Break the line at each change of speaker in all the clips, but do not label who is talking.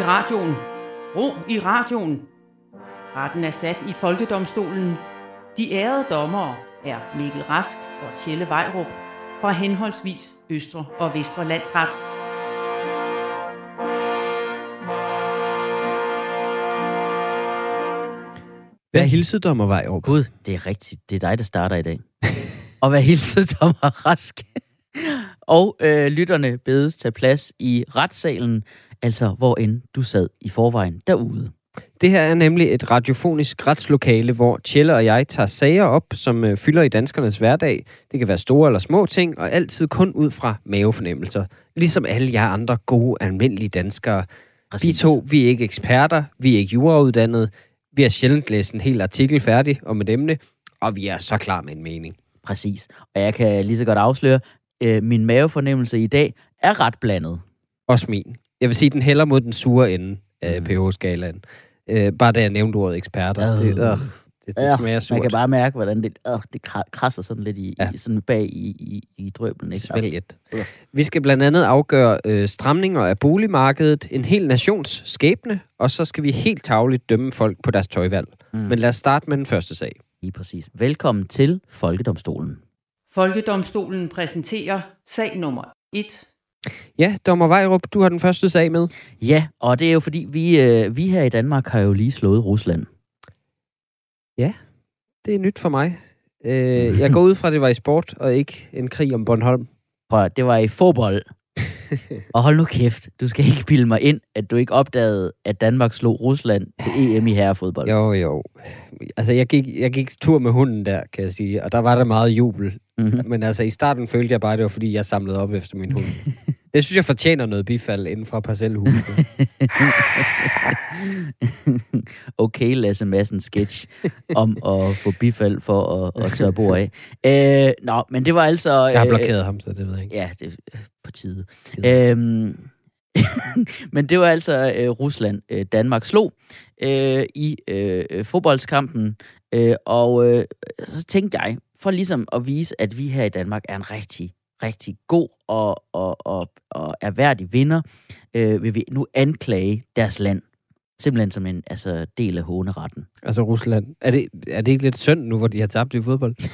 i radioen. Ro i radioen. Retten er sat i Folkedomstolen. De ærede dommere er Mikkel Rask og Tjelle Vejrup fra henholdsvis Østre og Vestre Landsret.
Hvad hilset dommer Vejrup?
Gud, det er rigtigt. Det er dig, der starter i dag. og hvad hilset dommer Rask. og øh, lytterne bedes tage plads i retssalen, altså hvor end du sad i forvejen derude.
Det her er nemlig et radiofonisk retslokale, hvor Tjelle og jeg tager sager op, som øh, fylder i danskernes hverdag. Det kan være store eller små ting, og altid kun ud fra mavefornemmelser. Ligesom alle jer andre gode, almindelige danskere.
Præcis.
Vi to, vi er ikke eksperter, vi er ikke jurauddannede, vi har sjældent læst en hel artikel færdig om et emne, og vi er så klar med en mening.
Præcis. Og jeg kan lige så godt afsløre, øh, min mavefornemmelse i dag er ret blandet.
Også min. Jeg vil sige, den hælder mod den sure ende af
Mm.
pH-skalaen. Øh, bare da jeg nævnte ordet eksperter.
Øh.
Det, øh, det, det
Øh,
smager surt.
Man kan bare mærke, hvordan det, øh, det kra- krasser sådan lidt i,
Ja.
i sådan bag i, i, i drøblen. Ikke?
Svælget.
Ja.
Vi skal blandt andet afgøre øh, stramninger af boligmarkedet, en hel nations skæbne, og så skal vi helt tavligt dømme folk på deres tøjvalg. Mm. Men lad os starte med den første sag.
Lige præcis. Velkommen til Folkedomstolen.
Folkedomstolen præsenterer sag nummer 1.
Ja, dommer Vejrup, du har den første sag med.
Ja, og det er jo fordi, vi, øh, vi her i Danmark har jo lige slået Rusland.
Det er nyt for mig. Øh, jeg går ud fra, at det var i sport, og ikke en krig om Bornholm.
Prøv, det var i fodbold. og hold nu kæft, du skal ikke bilde mig ind, at du ikke opdagede, at Danmark slog Rusland til EM i herrefodbold.
Jo, jo. Altså, jeg gik, jeg gik tur med hunden der, kan jeg sige, og der var der meget jubel.
Mm-hmm.
Men altså, i starten følte jeg bare, at det var, fordi jeg samlede op efter min hund. det synes jeg fortjener noget bifald inden for parcelhuset.
okay, Lasse Madsen sketch om at få bifald for at, at tørre bord af. Øh, nå, men det var altså...
Jeg har
øh,
blokeret ham, så det ved jeg ikke.
Ja, det er på tide. Øhm, men det var altså øh, Rusland, øh, Danmark slog øh, i øh, fodboldskampen, øh, og øh, så tænkte jeg, for ligesom at vise, at vi her i Danmark er en rigtig, rigtig god og, og, og, og erhverdig vinder, øh, vil vi nu anklage deres land. Simpelthen som en altså, del af håneretten.
Altså Rusland. Er det, er det ikke lidt synd nu, hvor de har tabt i fodbold?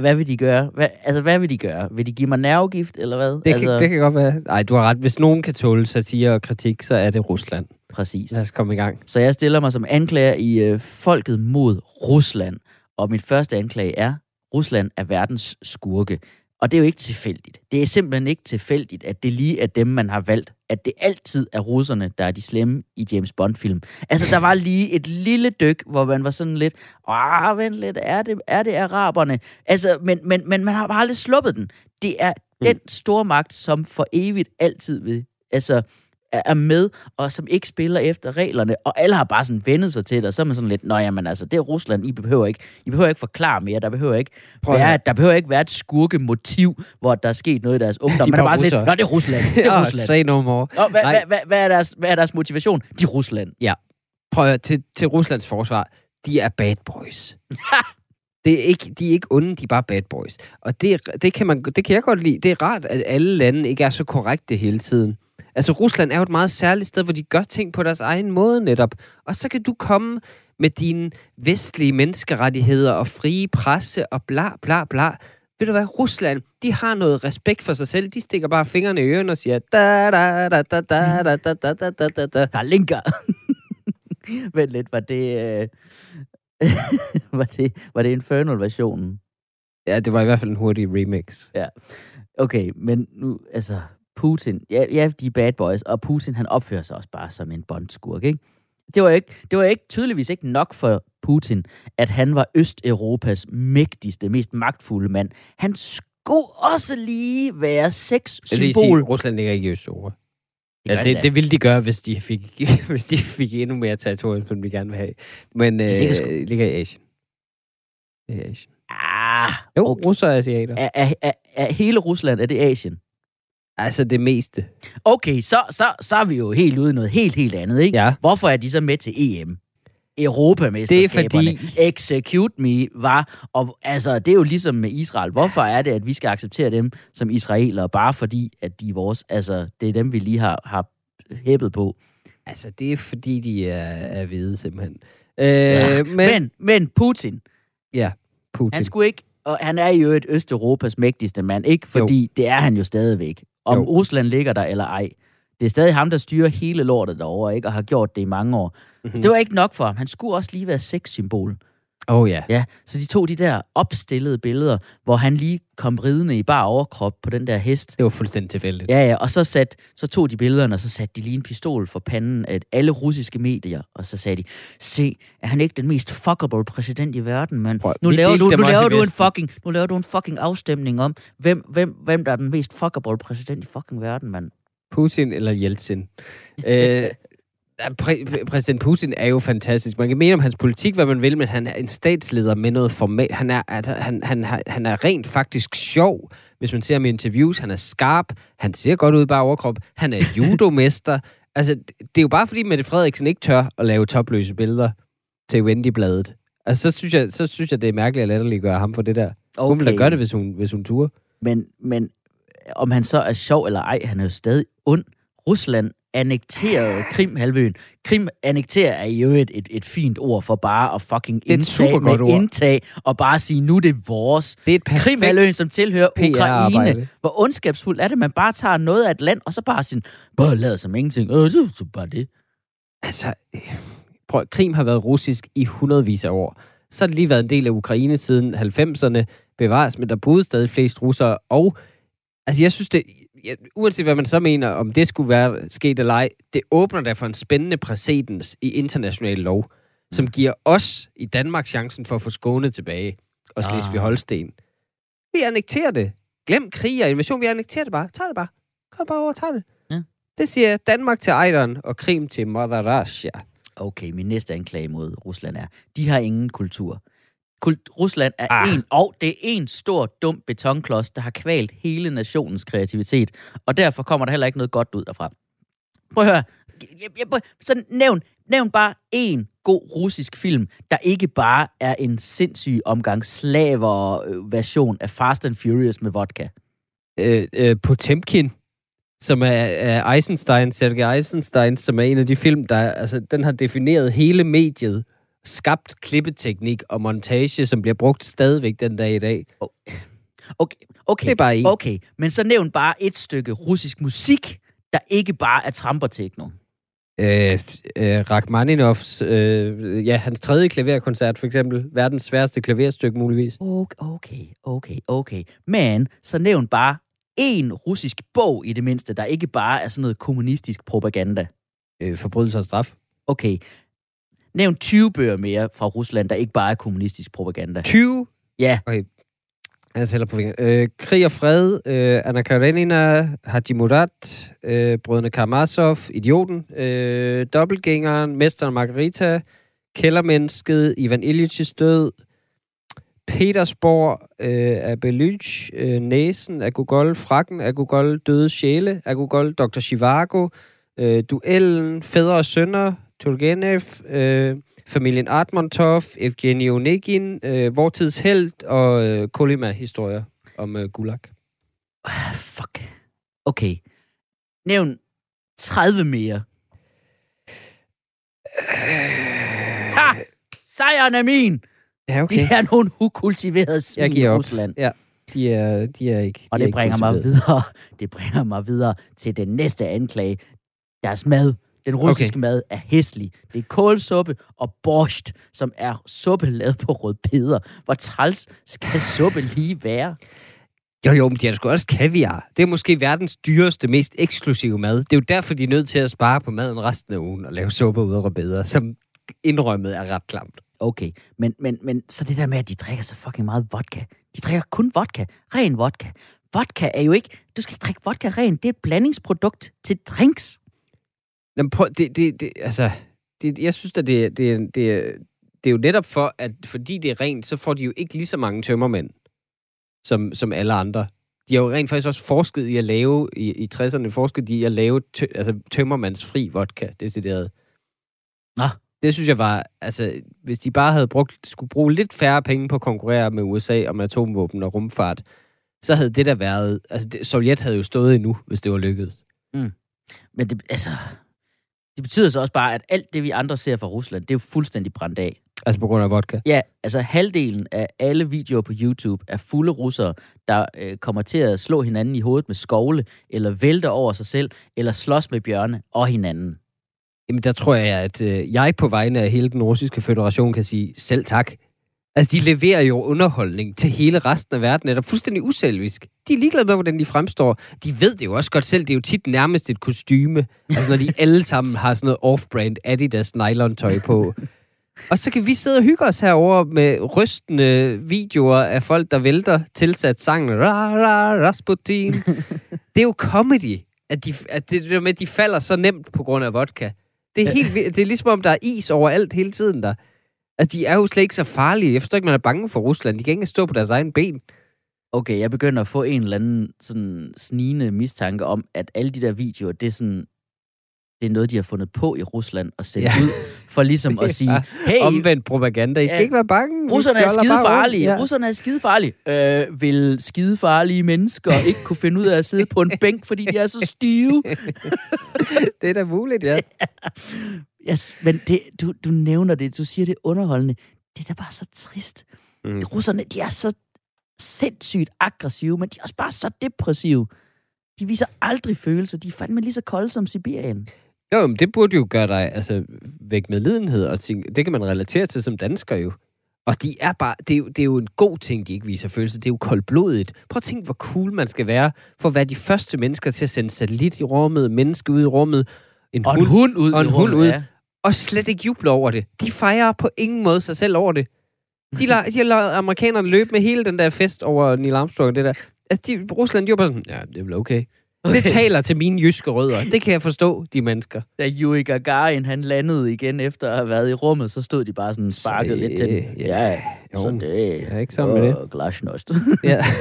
Hvad vil de gøre? Hvad, altså, hvad vil de gøre? Vil de give mig nervegift, eller hvad?
Det,
altså,
kan, det kan godt være. Nej, du har ret. Hvis nogen kan tåle satire og kritik, så er det Rusland.
Præcis.
Lad os komme i gang.
Så jeg stiller mig som anklager i øh, folket mod Rusland. Og min første anklage er, Rusland er verdens skurke. Og det er jo ikke tilfældigt. Det er simpelthen ikke tilfældigt, at det lige er dem, man har valgt. At det altid er russerne, der er de slemme i James Bond-film. Altså, der var lige et lille dyk, hvor man var sådan lidt, ah, vent lidt, er det, er det araberne? Altså, men, men, men man har bare aldrig sluppet den. Det er
Mm.
den store magt, som for evigt altid vil, altså, er er med, og som ikke spiller efter reglerne, og alle har bare sådan vendet sig til det, og så er man sådan lidt, nå jamen altså, det er Rusland, I behøver ikke, I behøver ikke forklare mere, der behøver ikke,
Prøv
være, der behøver ikke være et skurkemotiv, hvor der er sket noget i deres ungdom,
De
man er
var
bare sådan lidt, nå det er Rusland, det er
Ja,
Rusland.
Say no more.
Og hvad,
Nej.
hvad, hvad, hvad, er deres, hvad er deres motivation? De er Rusland.
Prøv at, til, til Ruslands forsvar. De er bad boys. Det er ikke, de er ikke onde, de er bare bad boys. Og det, er- det, kan man, det kan jeg godt lide. Det er rart, at alle lande ikke er så korrekte hele tiden. Altså, Rusland er jo et meget særligt sted, hvor de gør ting på deres egen måde netop. Og så kan du komme med dine vestlige menneskerettigheder og frie presse og bla bla bla. Ved du hvad, Rusland, de har noget respekt for sig selv. De stikker bare fingrene i ørerne og siger, da da da da da da da da da da da da.
Der linker. Vent lidt, var det... Øh... var det, var det Infernal-versionen?
Ja, det var i hvert fald en hurtig remix.
Okay, men nu, altså, Putin, ja, ja, de er bad boys, og Putin, han opfører sig også bare som en bondskurk, ikke? Det var ikke, det var ikke tydeligvis ikke nok for Putin, at han var Østeuropas mægtigste, mest magtfulde mand. Han skulle også lige være sexsymbol.
sige, Rusland ligger ikke i Østeuropa.
Det
Ja,
det
det, det ville de gøre, hvis de fik, hvis de fik endnu mere territorium, som de gerne vil have. Men øh,
ligger sgu-
ligger i Asien. Det er Asien.
Ah,
Jo,
okay.
russer og asiater.
er, er, er, er hele Rusland, er det Asien?
Altså det meste.
Okay, så, så, så er vi jo helt ude i noget helt, helt andet, ikke?
Ja.
Hvorfor er de så med til EM? Europamesterskaberne.
Det er fordi-
Execute Me var... Og, altså, det er jo ligesom med Israel. Hvorfor er det, at vi skal acceptere dem som israelere, bare fordi, at de er vores... Altså, det er dem, vi lige har, har hæppet på.
Altså, det er fordi, de er, er hvide, simpelthen. Øh,
Ja.
men,
Men, men Putin,
ja, Putin.
han skulle ikke, og han er jo et Østeuropas mægtigste mand, ikke fordi jo. det er han jo stadigvæk. Om
Jo.
Rusland ligger der eller ej. Det er stadig ham, der styrer hele lortet derovre, ikke? Og har gjort det i mange år. Mm-hmm. Så det var ikke nok for ham. Han skulle også lige være sexsymbol.
Oh ja.
Ja, så de tog de der opstillede billeder, hvor han lige kom ridende i bar overkrop på den der hest.
Det var fuldstændig tilfældigt.
Ja, ja, og så, sat, så tog de billederne, og så satte de lige en pistol for panden af alle russiske medier, og så sagde de, se, er han ikke den mest fuckable præsident i verden, mand?
Prøv,
Nu laver, du, nu, laver du en fucking, nu laver du en fucking afstemning om, hvem, hvem, hvem der er den mest fuckable præsident i fucking verden, mand.
Putin eller Yeltsin. øh, præ- præ- præsident Putin er jo fantastisk. Man kan mene om hans politik, hvad man vil, men han er en statsleder med noget format. Han er, altså, han, han, han er rent faktisk sjov, hvis man ser ham i interviews. Han er skarp. Han ser godt ud bare overkrop. Han er judomester. altså, det er jo bare fordi, Mette Frederiksen ikke tør at lave topløse billeder til Wendy-bladet. Altså, så synes, jeg, så synes jeg, det er mærkeligt at latterliggøre ham for det der. Okay. Hun ville da gøre det, hvis hun, hvis hun turer.
Men, men om han så er sjov eller ej, han er jo stadig ond. Rusland annekterede Krimhalvøen. Krim annekterer er jo et, et, et fint ord for bare at fucking
er
indtage, med
ord.
indtag og bare sige, nu er det vores.
Det er et
Krimhalvøen, som tilhører Ukraine. Hvor ondskabsfuldt er det, man bare tager noget af et land, og så bare sådan, bare lader som ingenting. Øh, det er så bare det.
Altså, øh, prøv, Krim har været russisk i hundredvis af år. Så har det lige været en del af Ukraine siden 90'erne. Bevares, men der boede stadig flest russere. Og altså, jeg synes det, jeg, uanset hvad man så mener, om det skulle være sket eller ej, det åbner da for en spændende præcedens i international lov, som giver os i Danmark chancen for at få Skåne tilbage og
Ah.
Slesvig-Holsten. Vi annekterer det. Glem krig og invasion. Vi annekterer det bare. Tag det bare. Kom bare over og tag det.
Ja.
Det siger Danmark til Ejderen og Krim til Mother Russia.
Okay, min næste anklage mod Rusland er, de har ingen kultur. Kult- Rusland er
Ah.
en, og det er en stor, dum betonklods, der har kvalt hele nationens kreativitet, og derfor kommer der heller ikke noget godt ud derfra. Prøv at høre. Jeg, jeg, prøv, så nævn, nævn bare én god russisk film, der ikke bare er en sindssyg omgang slaver-version af Fast and Furious med vodka.
øh, øh, Potemkin, som er, er Eisenstein, Sergei Eisenstein, som er en af de film, der altså, den har defineret hele mediet, skabt klippeteknik og montage, som bliver brugt stadigvæk den dag i dag.
Okay, okay,
Det er bare en.
okay, men så nævn bare et stykke russisk musik, der ikke bare er trampertekno.
Øh, øh, Rachmaninoffs, øh, ja, hans tredje klaverkoncert for eksempel, verdens sværeste klaverstykke muligvis.
Okay, okay, okay, okay. Men så nævn bare en russisk bog i det mindste, der ikke bare er sådan noget kommunistisk propaganda.
Øh, forbrydelse og straf.
Okay. Nævn 20 bøger mere fra Rusland, der ikke bare er kommunistisk propaganda.
20
Ja,
Jeg tæller på fingeren. Øh, Krig og fred, øh, Anna Karenina, Haji Murat, øh, Brødrene Karamazov, Idioten, øh, Dobbeltgængeren, Mesteren Margarita, Kældermennesket, Ivan Illich's død, Petersborg øh, af Belych, øh, Næsen af Gogol, Frakken af Gogol, Døde Sjæle af Gogol, Dr. Chivago, øh, Duellen, Fædre og Sønner, Turgenev, øh, familien Artmontov, Evgeny Onegin, øh, Vortids Held og øh, Kolima-historier om øh, Gulag.
Ah, fuck. Okay. Nævn 30 mere. Ha! Sejren er min!
Ja,
De er nogle ukultiverede svin
Jeg
i
giver op.
Rusland.
De er, de er ikke
Og
de er
det
ikke
bringer mig
motiveret.
videre. Det bringer mig videre til den næste anklage. Deres mad. Den russiske okay. mad er hæslig. Det er kålsuppe og borscht, som er suppe lavet på rødbeder. Hvor træls skal suppe lige være?
Jo, jo, men de har sgu også kaviar. Det er måske verdens dyreste, mest eksklusive mad. Det er jo derfor, de er nødt til at spare på maden resten af ugen og lave suppe ud af rødbeder, som indrømmet er ret klamt.
Okay, men, men, men så det der med, at de drikker så fucking meget vodka. De drikker kun vodka. Ren vodka. Vodka er jo ikke... Du skal ikke drikke vodka ren. Det er et blandingsprodukt til drinks.
Jamen, prøv, det, det, det, altså, det, jeg synes at det, det, det, det er jo netop for, at fordi det er rent, så får de jo ikke lige så mange tømmermænd, som, som alle andre. De har jo rent faktisk også forsket i at lave, i, i 60'erne forsket de i at lave tø, altså, tømmermandsfri vodka, decideret.
Nå.
Det synes jeg var, altså, hvis de bare havde brugt, skulle bruge lidt færre penge på at konkurrere med USA om atomvåben og rumfart, så havde det der været, altså det, Sovjet havde jo stået endnu, hvis det var lykkedes.
Men det, altså, det betyder så også bare, at alt det, vi andre ser fra Rusland, det er jo fuldstændig brændt af.
Altså på grund af vodka.
Ja, altså halvdelen af alle videoer på YouTube er fulde russere, der øh, kommer til at slå hinanden i hovedet med skovle, eller vælter over sig selv, eller slås med bjørne og hinanden.
Jamen, der tror jeg, at øh, jeg på vegne af hele den russiske federation kan sige selv tak. Altså, de leverer jo underholdning til hele resten af verden, er fuldstændig uselvisk. De er ligeglade med, hvordan de fremstår. De ved det jo også godt selv, det er jo tit nærmest et kostyme. Altså, når de alle sammen har sådan noget off-brand Adidas nylon-tøj på. Og så kan vi sidde og hygge os herover med rystende videoer af folk, der vælter tilsat sangen Ra, ra, Rasputin. det er jo comedy, at, de, at det, det med, at de falder så nemt på grund af vodka. Det er, helt, det er ligesom, om der er is overalt hele tiden der. Altså, de er jo slet ikke så farlige. Jeg forstår ikke, man er bange for Rusland. De kan ikke stå på deres egen ben.
Okay, jeg begynder at få en eller anden sådan snigende mistanke om, at alle de der videoer, det er sådan det er noget, de har fundet på i Rusland og sendt ja. ud, for ligesom at sige, hey...
Omvendt propaganda, I skal ja, ikke være bange.
Russerne er skide farlige. Ja. Russerne er skide farlige. Øh, vil skide farlige mennesker ikke kunne finde ud af at sidde på en bænk, fordi de er så stive?
det er da muligt, ja.
Yes, men det, du, du nævner det, du siger det underholdende. Det er da bare så trist. Mm. Russerne, de er så sindssygt aggressive, men de er også bare så depressive. De viser aldrig følelser. De er fandme lige så kolde som Sibirien.
Jo, men det burde jo gøre dig altså, væk med lidenhed, og det kan man relatere til som dansker jo. Og de er bare, det er, jo, det er jo en god ting, de ikke viser følelser. Det er jo koldblodigt. Prøv at tænke, hvor cool man skal være, for at være de første mennesker til at sende satellit i rummet, menneske ud i rummet,
en og hund, en hund ud
og en hund ud, ja. Og slet ikke juble over det. De fejrer på ingen måde sig selv over det. De, la, de lavet amerikanerne løbe med hele den der fest over Neil Armstrong og det der. Altså, de, Rusland, de var bare sådan, ja, det er vel okay. Okay. Det taler til mine jyske rødder. Det kan jeg forstå, de mennesker.
Da Yuri Gagarin, han landede igen efter at have været i rummet, så stod de bare sådan sparket lidt til den. Ja, ja jo, så det
er ikke sådan med det.
Glasnost. ja.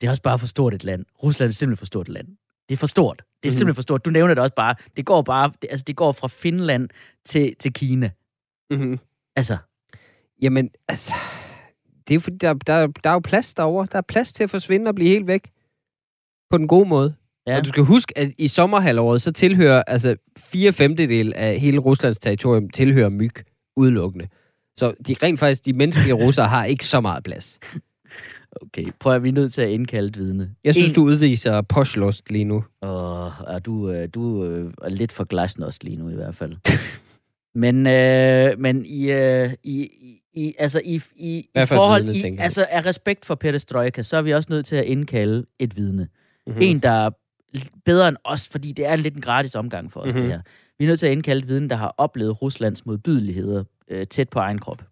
Det er også bare for stort et land. Rusland er simpelthen for stort et land. Det er for stort. Det er mm-hmm. simpelthen for stort. Du nævner det også bare. Det går bare, det, altså det går fra Finland til, til Kina. Mm-hmm. Altså.
Jamen, altså, det er fordi, der, der, der er jo plads derovre. Der er plads til at forsvinde og blive helt væk. På den gode måde. Ja. Og du skal huske, at i sommerhalvåret, så tilhører altså fire femtedel af hele Ruslands territorium tilhører myg udelukkende. Så de, rent faktisk, de menneskelige russere har ikke så meget plads.
Okay, prøv at vi er nødt til at indkalde et vidne.
Jeg synes, en... du udviser poshlost lige nu.
Åh, er du, øh, du øh, er lidt for glasnost lige nu i hvert fald. men øh, men i, øh, i, i, altså i, i, i forhold, vidne, i, altså af respekt for perestrojka, så er vi også nødt til at indkalde et vidne. Mm-hmm. En, der bedre end os, fordi det er lidt en gratis omgang for os, mm-hmm. det her. Vi er nødt til at indkalde et viden, der har oplevet Ruslands modbydeligheder øh, tæt på egen krop.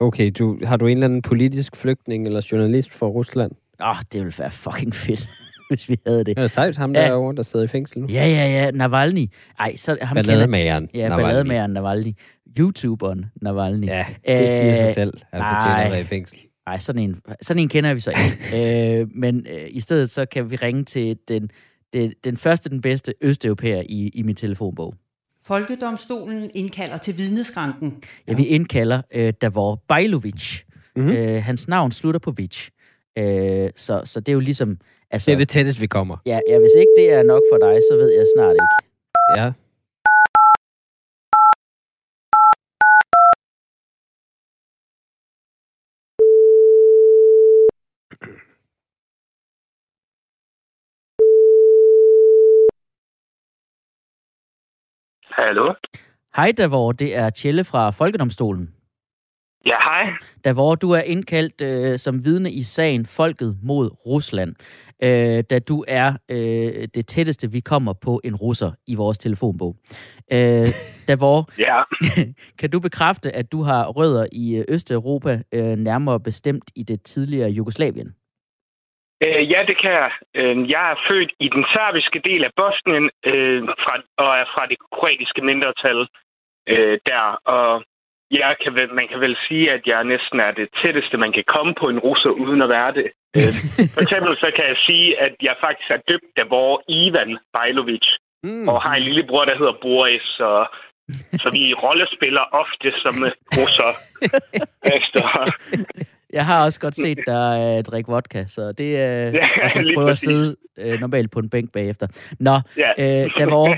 Okay, du, har du en eller anden politisk flygtning eller journalist fra Rusland?
Åh, oh, det ville være fucking fedt, hvis vi havde det.
Det er sejt, ham ja. derovre, der sidder i fængsel nu.
Ja, ja, ja, Navalny. Ej, så ham
ballademageren.
Ja, Navalny. ballademageren Navalny. YouTuberen Navalny.
Ja, det siger sig selv. Han fortjener at være i fængsel.
Nej, sådan en, sådan en kender vi så ikke. øh, men øh, i stedet så kan vi ringe til den, den, den første, den bedste østeuropæer i, i min telefonbog.
Folkedomstolen indkalder til vidneskranken.
Ja, vi indkalder øh, Davor Bajlovic. Mm-hmm. Øh, hans navn slutter på Vic. Øh, så, så det er jo ligesom... Altså,
det er det tættest, vi kommer.
Ja, ja, hvis ikke det er nok for dig, så ved jeg snart ikke.
Ja.
Hallo?
Hej Davor, det er Tjelle fra Folkedomstolen.
Ja, hej.
Davor, du er indkaldt øh, som vidne i sagen Folket mod Rusland, øh, da du er øh, det tætteste, vi kommer på en russer i vores telefonbog. Øh, Davor,
ja.
kan du bekræfte, at du har rødder i øh, Østeuropa, øh, nærmere bestemt i det tidligere Jugoslavien?
Øh, ja, det kan jeg. Øh, jeg er født i den serbiske del af Bosnien øh, fra, og er fra det kroatiske mindretal øh, der. Og jeg kan man kan vel sige, at jeg næsten er det tætteste, man kan komme på en russer uden at være det. Øh, for eksempel så kan jeg sige, at jeg faktisk er døbt af vores Ivan Bajlovic, mm. og har en lillebror, der hedder Boris, og så vi rollespiller ofte som russer. Efter
Jeg har også godt set dig uh, drikke vodka, så det er... Uh,
Ja,
og så
lige
prøve at sidde uh, normalt på en bænk bagefter. Nå,
Ja.
øh, Davor,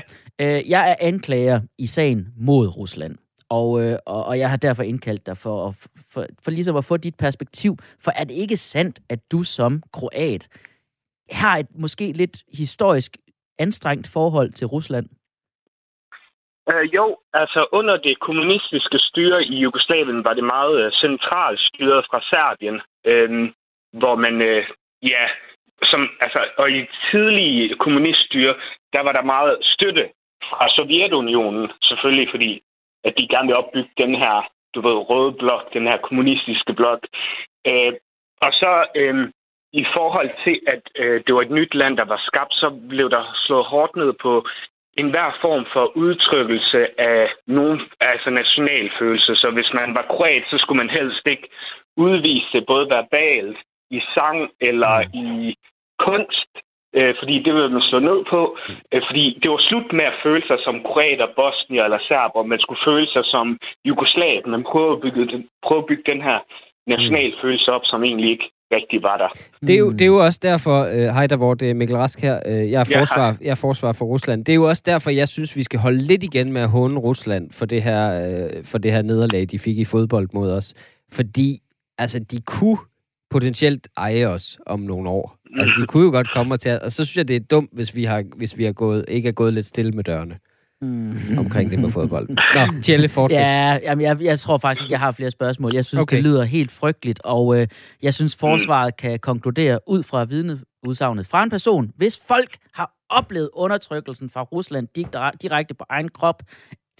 øh, jeg er anklager i sagen mod Rusland. Og, øh, og, og jeg har derfor indkaldt dig for, at, for, for ligesom at få dit perspektiv. For er det ikke sandt, at du som kroat har et måske lidt historisk anstrengt forhold til Rusland?
Uh, jo, altså under det kommunistiske styre i Jugoslavien var det meget uh, centralt styret fra Serbien, uh, hvor man, uh, ja, som, altså, og i tidlige kommuniststyre, der var der meget støtte fra Sovjetunionen, selvfølgelig fordi, at de gerne vil opbygge den her, du ved, røde blok, den her kommunistiske blok. Uh, og så uh, i forhold til, at uh, det var et nyt land, der var skabt, så blev der slået hårdt ned på en hver form for udtrykkelse af nogen, altså nationalfølelse. Så hvis man var kroat, så skulle man helst ikke udvise det både verbalt, i sang eller i kunst, øh, fordi det ville man slå ned på. Øh, fordi det var slut med at føle sig som kroater, bosnier eller serber. Man skulle føle sig som jugoslav. Man prøvede at bygge, den- prøve at bygge den her nationalfølelse op, som egentlig ikke rigtig var der.
Det er, jo, det er jo også derfor, øh, hej der, hvor det er Mikkel Rask her, øh, jeg, er
Ja,
forsvar, jeg er forsvar for Rusland. Det er jo også derfor, jeg synes, vi skal holde lidt igen med at håne Rusland for det her, øh, for det her nederlag, de fik i fodbold mod os. Fordi, altså, de kunne potentielt eje os om nogle år. Altså, de kunne jo godt komme og tage, og så synes jeg, det er dumt, hvis vi, har, hvis vi har gået, ikke er gået lidt stille med dørene
Mm.
omkring det med fodbold. Nå, Tjelle, fortsæt.
Ja, jamen, jeg, jeg tror faktisk ikke, jeg har flere spørgsmål. Jeg synes, okay. Det lyder helt frygteligt, og øh, jeg synes, forsvaret kan konkludere ud fra vidneudsagnet fra en person, hvis folk har oplevet undertrykkelsen fra Rusland direkte på egen krop,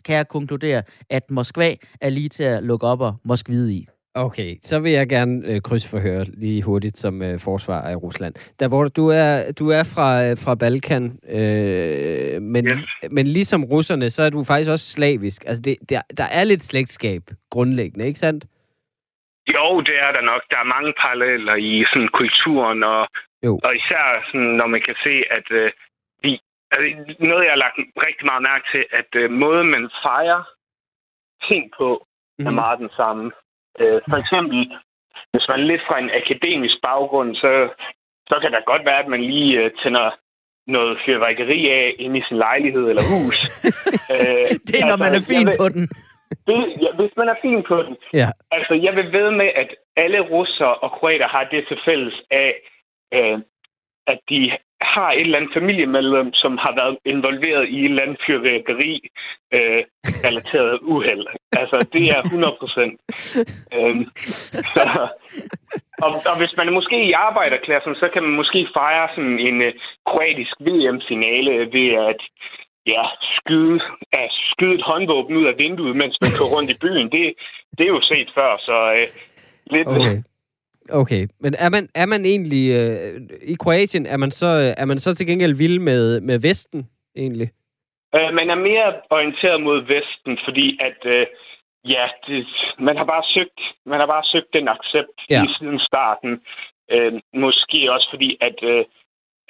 kan jeg konkludere, at Moskva er lige til at lukke op og moskvide i.
Okay, så vil jeg gerne øh, krydsforhøre lige hurtigt som øh, forsvar af Rusland. Der hvor du er, du er fra, øh, fra Balkan, øh, men,
Yes.
men ligesom russerne, så er du faktisk også slavisk. Altså, det, der, der er lidt slægtskab grundlæggende, ikke sandt?
Jo, det er der nok. Der er mange paralleller i sådan, kulturen, og,
Jo.
og især sådan, når man kan se, at øh, vi, altså, noget, jeg har lagt rigtig meget mærke til, at øh, måden, man fejrer ting på, mm. er
Mhm.
meget den samme. Øh, for eksempel, hvis man er lidt fra en akademisk baggrund, så, så kan det godt være, at man lige øh, tænder noget fyrværkeri af inde i sin lejlighed eller hus. øh,
Det er, når man er fin på den.
det, ja, hvis man er fin på den.
Ja.
Altså, jeg vil ved med, at alle russere og kroater har det til fælles af, øh, at de har et eller andet familiemedlem, som har været involveret i et eller andet fyrværkeri øh, relateret uheld. Altså, det er 100 procent. øhm, så, og, og hvis man er måske i arbejderklassen, så kan man måske fejre sådan en øh, kroatisk VM-finale ved at ja, skyde, at skyde et håndvåben ud af vinduet, mens man kører rundt i byen. Det, det er jo set før, så øh, lidt...
Okay. Okay, men er man, er man egentlig... Øh, I Kroatien, er man, så, øh, er man så til gengæld vild med, med Vesten, egentlig?
Øh, man er mere orienteret mod Vesten, fordi at øh, ja, det, man har bare søgt, man har bare søgt den accept
Ja.
i siden starten. Øh, måske også fordi at øh,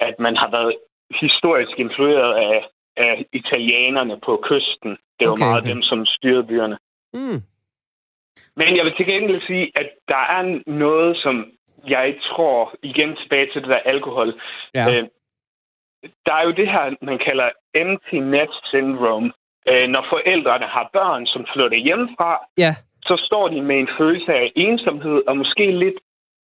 at man har været historisk influeret af, af italienerne på kysten. Det var
okay,
meget
okay.
dem, som styrede byerne.
Mm.
Men jeg vil til gengæld sige, at der er noget, som jeg tror, igen tilbage til det der alkohol,
Ja.
Øh, der er jo det her, man kalder empty nest syndrome. Øh, når forældrene har børn, som flytter hjemmefra,
ja.
så står de med en følelse af ensomhed og måske lidt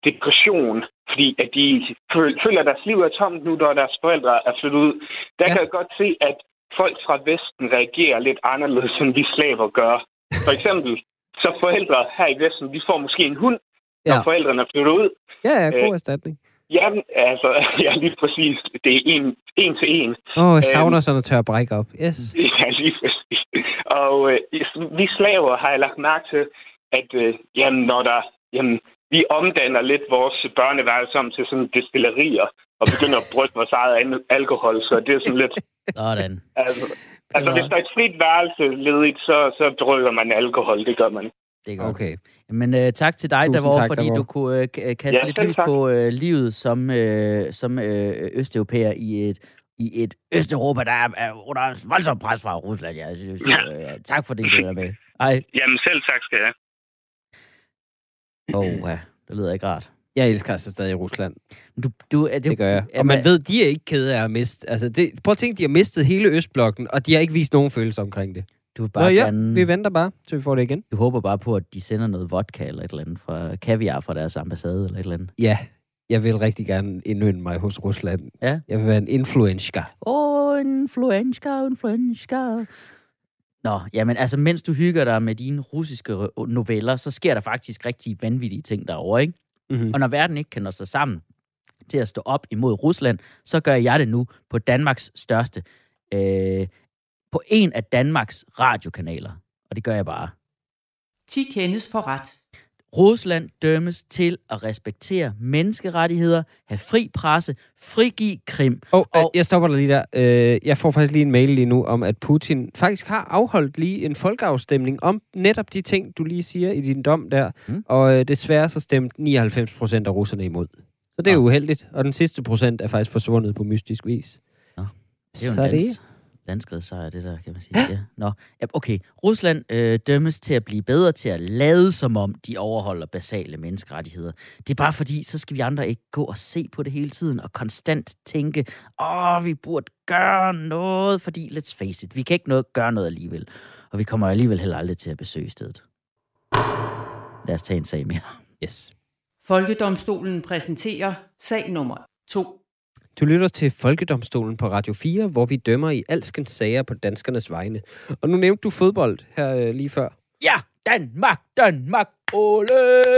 depression, fordi at de føl- føler, at deres liv er tomt nu, når deres forældre er flyttet ud. Der
ja.
kan jeg godt se, at folk fra Vesten reagerer lidt anderledes, end vi slaver gør. For eksempel, så forældre her i Vesten, de får måske en hund, når
Ja.
forældrene flytter ud.
Ja, ja, god
Øh,
erstatning.
Ja, altså, ja, lige præcis. Det er en, en til en.
Åh, oh, jeg
øhm,
savner sådan at tør brække op. Yes.
Ja, lige præcis. Og øh, vi slaver har jeg lagt mærke til, at øh, jamen, når der, jamen, vi omdanner lidt vores børneværelse om til sådan destillerier, og begynder at brygge vores eget alkohol, så det er sådan lidt...
Sådan.
Altså, altså hvis der er et frit værelse ledigt, så, så drykker man alkohol, det gør man.
Det er godt.
Okay.
Men øh, tak til dig,
Tusind
Davor,
tak,
fordi
Davor.
du kunne øh, kaste
Ja,
lidt lys
tak.
på øh, livet som, øh, som øh, østeuropæer i et, i et Østeuropa, der er, er under voldsomt pres fra Rusland. Ja. Jeg synes,
Ja.
øh, tak for det, du er med. Ej.
Jamen selv tak skal jeg.
Oh, ja. Det lyder ikke rart.
Jeg elsker altså stadig Rusland.
Du, du, er,
Det gør jeg. Og man ved, de er ikke kede af at miste. Altså, det, prøv at tænke, de har mistet hele Østblokken, og de har ikke vist nogen følelse omkring det.
Du, vil
Nå
bare
ja,
gerne,
vi venter bare, til vi får det igen.
du håber bare på, at de sender noget vodka eller et eller andet fra kaviar fra deres ambassade eller et eller andet.
Ja, jeg vil rigtig gerne indønde mig hos Rusland.
Ja.
Jeg vil være en influencer.
Åh, oh, influencer, influencer. Nå, jamen altså, mens du hygger dig med dine russiske noveller, så sker der faktisk rigtig vanvittige ting derovre, ikke?
Mm-hmm.
Og når verden ikke kan nå sig sammen til at stå op imod Rusland, så gør jeg det nu på Danmarks største, øh, på en af Danmarks radiokanaler. Og det gør jeg bare.
10 kendes for ret.
Rusland dømmes til at respektere menneskerettigheder, have fri presse, frigive Krim.
Og, og jeg stopper dig lige der. Øh, jeg får faktisk lige en mail lige nu om, at Putin faktisk har afholdt lige en folkeafstemning om netop de ting, du lige siger i din dom der.
Mm.
Og øh, desværre så stemte 99 procent af russerne imod. Så det er
Ah.
jo uheldigt. Og den sidste procent er faktisk forsvundet på mystisk vis.
Nå, Det er jo
så
en
det.
Landskredssejr, det der, kan man sige. Ja. Nå, okay. Rusland øh, dømmes til at blive bedre til at lade, som om de overholder basale menneskerettigheder. Det er bare fordi, så skal vi andre ikke gå og se på det hele tiden, og konstant tænke, åh, vi burde gøre noget, fordi, let's face it, vi kan ikke noget, gøre noget alligevel. Og vi kommer alligevel heller aldrig til at besøge stedet. Lad os tage en sag mere.
Yes.
Folkedomstolen præsenterer sag nummer 2.
Du lytter til Folkedomstolen på Radio 4, hvor vi dømmer i alskens sager på danskernes vegne. Og nu nævnte du fodbold her øh, lige før.
Ja, Danmark, Danmark, ole,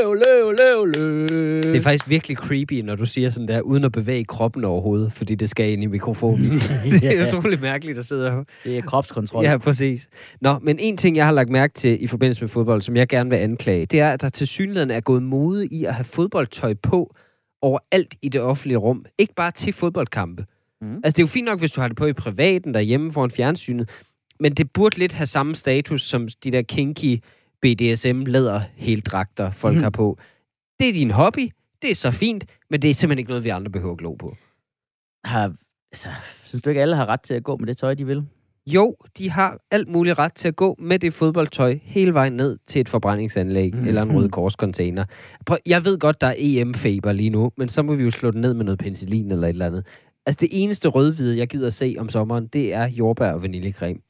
ole, ole, ole.
Det er faktisk virkelig creepy, når du siger sådan der, uden at bevæge kroppen overhovedet, fordi det skal ind i mikrofonen. det er utroligt mærkeligt at sidde her.
Det er kropskontrol.
Ja, præcis. Nå, men en ting, jeg har lagt mærke til i forbindelse med fodbold, som jeg gerne vil anklage, det er, at der til synligheden er gået mode i at have fodboldtøj på overalt i det offentlige rum. Ikke bare til fodboldkampe.
Mm.
Altså, det er jo fint nok, hvis du har det på i privaten derhjemme foran fjernsynet, men det burde lidt have samme status som de der kinky BDSM læder heldragter folk mm. har på. Det er din hobby, det er så fint, men det er simpelthen ikke noget, vi andre behøver at glo på.
har, altså, synes du ikke, alle har ret til at gå med det tøj, de vil?
Jo, de har alt muligt ret til at gå med det fodboldtøj hele vejen ned til et forbrændingsanlæg mm. eller en røde korscontainer. Prøv, jeg ved godt, der er EM-feber lige nu, men så må vi jo slå den ned med noget penicillin eller et eller andet. Altså det eneste rødhvide, jeg gider se om sommeren, det er jordbær og vaniljecreme.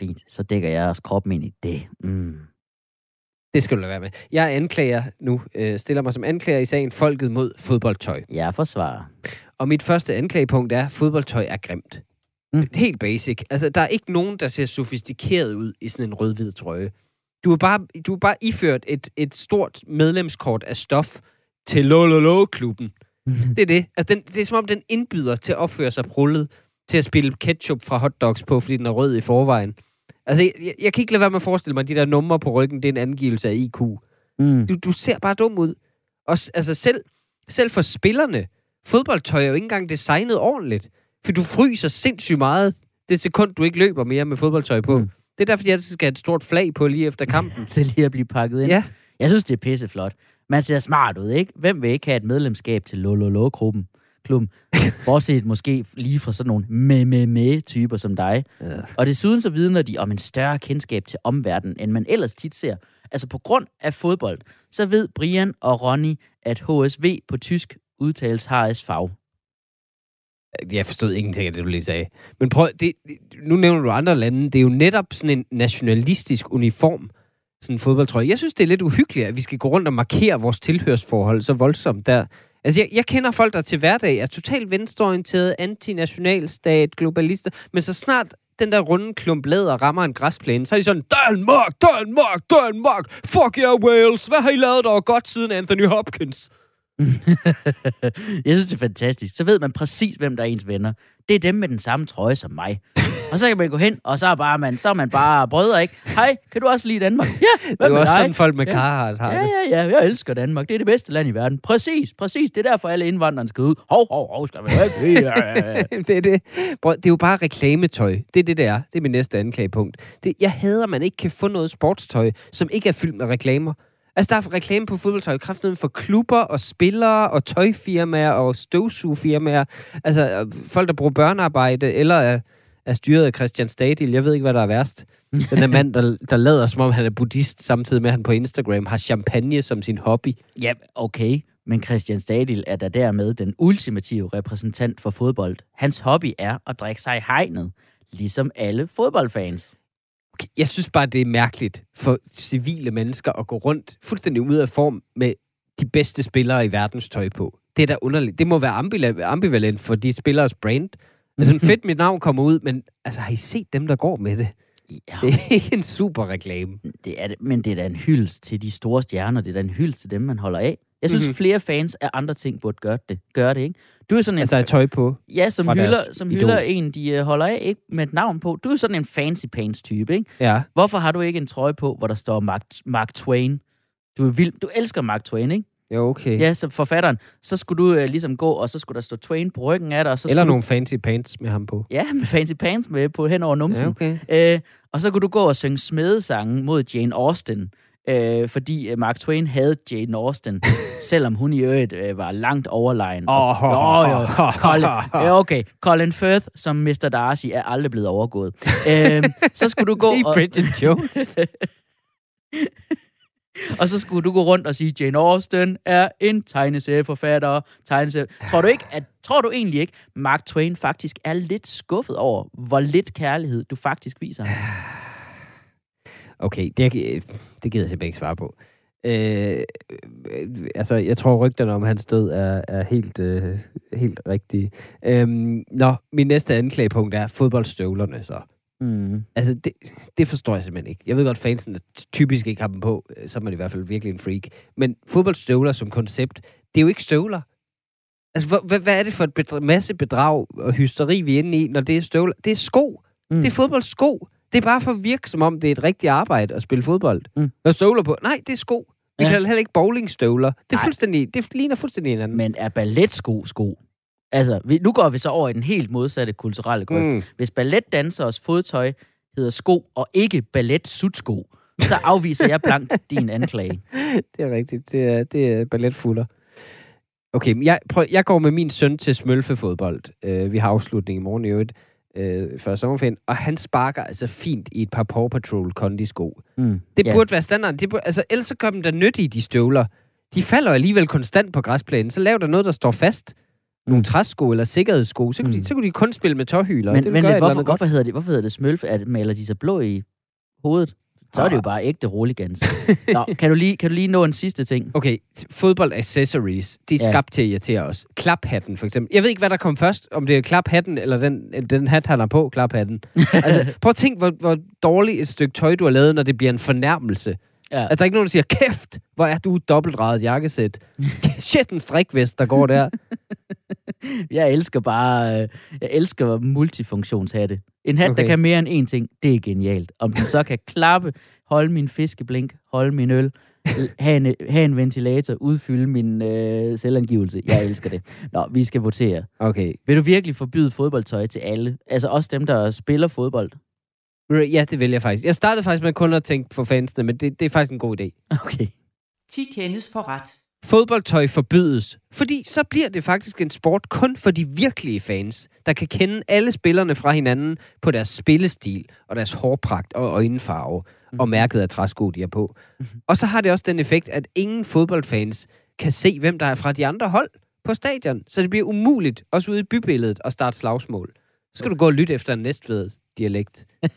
Fint, så dækker jeg også kroppen ind i det. Mm.
Det skal du lade være med. Jeg er anklager nu, øh, stiller mig som anklager i sagen Folket mod fodboldtøj.
Jeg forsvarer.
Og mit første anklagepunkt er, at fodboldtøj er grimt.
Mm.
Mm. Helt basic. Altså, der er ikke nogen, der ser sofistikeret ud i sådan en rød-hvid trøje. Du er bare, du er bare iført et, et stort medlemskort af stof til Lololo-klubben. Det er det. Altså, den, det er som om, den indbyder til at opføre sig prullet, til at spille ketchup fra hotdogs på, fordi den er rød i forvejen. Altså, jeg, jeg, kan ikke lade være med at forestille mig, at de der numre på ryggen, det er en angivelse af IQ.
Mm.
Du, du ser bare dum ud. Og altså selv, selv for spillerne, fodboldtøj er jo ikke engang designet ordentligt. For du fryser sindssygt meget det sekund, du ikke løber mere med fodboldtøj på.
Mm.
Det er derfor, de altid skal have et stort flag på lige efter kampen.
Til lige at blive pakket ind.
ja,
Jeg synes, det er pisseflot. Man ser smart ud, ikke? Hvem vil ikke have et medlemskab til Lololo-klubben? Klubben. Bortset måske lige fra sådan nogle med-med-med-typer som dig.
Ja.
Og desuden så vidner de om en større kendskab til omverdenen, end man ellers tit ser. Altså på grund af fodbold, så ved Brian og Ronny, at HSV på tysk udtales HSV.
Øh, jeg forstod ingenting af det, du lige sagde. Men prøv, det, nu nævner du andre lande. Det er jo netop sådan en nationalistisk uniform, sådan en fodboldtrøje. Jeg synes, det er lidt uhyggeligt, at vi skal gå rundt og markere vores tilhørsforhold så voldsomt der. Altså, jeg, jeg kender folk, der til hverdag er totalt venstreorienterede, antinationalstat, globalister, men så snart den der runde klump læder rammer en græsplæne, så er de sådan, Danmark, Danmark, Danmark, fuck yeah, Wales, hvad har I lavet der godt siden Anthony Hopkins?
jeg synes, det er fantastisk. Så ved man præcis, hvem der er ens venner. Det er dem med den samme trøje som mig. Og så kan man gå hen, og så er, bare man, så er man bare brødre, ikke? Hej, kan du også lide Danmark? Ja,
Det er også
dig?
sådan, folk med
Ja.
Carhartt har
Ja,
det.
ja, ja, jeg elsker Danmark. Det er det bedste land i verden. Præcis, præcis. Det er derfor, alle indvandrere skal ud. Hov, hov, hov, skal vi ikke? Ja, ja, ja.
det er det. Prøv, det er jo bare reklametøj. Det er det, det er. Det er min næste anklagepunkt. Det, jeg hader, at man ikke kan få noget sportstøj, som ikke er fyldt med reklamer. Altså, der er reklame på fodboldtøj kraften for klubber og spillere og tøjfirmaer og støvsugefirmaer. Altså, folk, der bruger børnearbejde, eller er, er styret af Christian Stadil. Jeg ved ikke, hvad der er værst. Den der mand, der, der lader som om han er buddhist, samtidig med at han på Instagram har champagne som sin hobby.
Ja, okay. Men Christian Stadil er da dermed den ultimative repræsentant for fodbold. Hans hobby er at drikke sig i hegnet, ligesom alle fodboldfans.
Jeg synes bare, det er mærkeligt for civile mennesker at gå rundt fuldstændig ud af form med de bedste spillere i verdens tøj på. Det er da underligt. Det må være ambivalent for de spillers brand. Det er sådan fedt, mit navn kommer ud, men altså, har I set dem, der går med det?
Ja,
Det er ikke en super reklame.
det er men det er da en hyldest til de store stjerner. Det er da en hyldest til dem, man holder af. Jeg synes,
Mhm.
mm-hmm. flere fans af andre ting burde gøre det. Gøre det, ikke? Du er sådan en
Altså, at tøj på.
Ja, som hylder, som hylder en, de uh, holder af, ikke med et navn på. Du er sådan en fancy pants type, ikke?
Ja.
Hvorfor har du ikke en trøje på, hvor der står Mark, Mark Twain? Du er vild. Du elsker Mark Twain, ikke?
Jo, okay.
Ja, som forfatteren. Så skulle du uh, ligesom gå, og så skulle der stå Twain på ryggen af dig. Og så
Eller nogle fancy pants med ham på.
Du, ja, med fancy pants med på hen over numsen.
Ja, okay.
Øh, og så kunne du gå og synge smedesange mod Jane Austen, øh, fordi øh, Mark Twain havde Jane Austen, selvom hun i øvrigt øh, var langt overlegen.
Åh,
jo, jo. Colin, ja, okay. Colin Firth som Mr. Darcy er aldrig blevet overgået. øh, så skulle du gå og,
Bridget Jones.
og så skulle du gå rundt og sige, Jane Austen er en tegneserieforfatter. Tegneserie. Tror du ikke, at tror du egentlig ikke, Mark Twain faktisk er lidt skuffet over, hvor lidt kærlighed du faktisk viser ham?
Okay, det, det gider jeg simpelthen ikke svare på. Øh, øh, altså, jeg tror, rygterne om hans død er, er helt, øh, helt rigtige. Øhm, nå, min næste anklagepunkt er fodboldstøvlerne, så.
Mm.
Altså, det, det forstår jeg simpelthen ikke. Jeg ved godt, fansen typisk ikke har dem på, øh, så er man i hvert fald virkelig en freak. Men fodboldstøvler som koncept, det er jo ikke støvler. Altså, hvad, hvad, er det for et bedra- masse bedrag og hysteri, vi er inde i, når det er støvler? Det er sko.
Mm.
Det er fodboldsko. Det er bare for at virke, som om det er et rigtigt arbejde at spille fodbold.
Mm.
Hvad støvler på? Nej, det er sko. Vi
Ja.
kan heller ikke bowlingstøvler. Det, er fuldstændig, det ligner fuldstændig hinanden.
Men er balletsko sko? Altså, vi, nu går vi så over i den helt modsatte kulturelle grøft. Mm. Hvis balletdansers fodtøj hedder sko, og ikke ballet-sutsko, så afviser jeg blankt din anklage.
Det er rigtigt. Det er, det er balletfuller. Okay, men jeg, prøv, jeg går med min søn til smølfefodbold. Uh, vi har afslutning i morgen i øvrigt, uh, før sommerferien. Og han sparker altså fint i et par Paw Patrol kondisko.
Mm.
Det
ja.
burde være standard. Det burde, altså, ellers så gør dem der nyttige, de støvler. De falder alligevel konstant på græsplænen. Så lav der noget, der står fast. Nogle
Mm.
træsko eller sikkerhedssko. Så kunne,
Mm.
de, så kunne de kun spille med tårhyler.
Men,
det
men hvorfor, hvorfor, hedder det, hvorfor hedder det smølfe? At maler de sig blå i hovedet? Så er det jo bare ægte roligans. Nå, kan du, lige, kan du lige nå en sidste ting?
Okay, fodbold accessories, det er
Ja.
skabt til at irritere os. Klaphatten for eksempel. Jeg ved ikke, hvad der kom først, om det er klaphatten, eller den, den hat, han har på, klaphatten. altså, prøv at tænk, hvor, hvor dårligt et stykke tøj, du har lavet, når det bliver en fornærmelse.
Ja.
At der er ikke nogen, der siger, kæft, hvor er du et dobbeltradet jakkesæt. Shit, en strikvest, der går der.
Jeg elsker bare, øh, jeg elsker multifunktionshatte. En hat, okay. der kan mere end én ting, det er genialt. Om den så kan klappe, holde min fiskeblink, holde min øl, have en, have en ventilator, udfylde min øh, selvangivelse. Jeg elsker det. Nå, vi skal votere.
Okay.
Vil du virkelig forbyde fodboldtøj til alle? Altså også dem, der spiller fodbold?
Ja, det vil jeg faktisk. Jeg startede faktisk med kun at tænke på fansene, men det, det er faktisk en god idé.
Okay.
10 kendes for ret.
Fodboldtøj forbydes, fordi så bliver det faktisk en sport kun for de virkelige fans, der kan kende alle spillerne fra hinanden på deres spillestil og deres hårpragt og øjenfarve og mærket af træsko, de er på. Og så har det også den effekt, at ingen fodboldfans kan se, hvem der er fra de andre hold på stadion. Så det bliver umuligt, også ude i bybilledet, at starte slagsmål. Så skal du gå og lytte efter en næstved dialekt.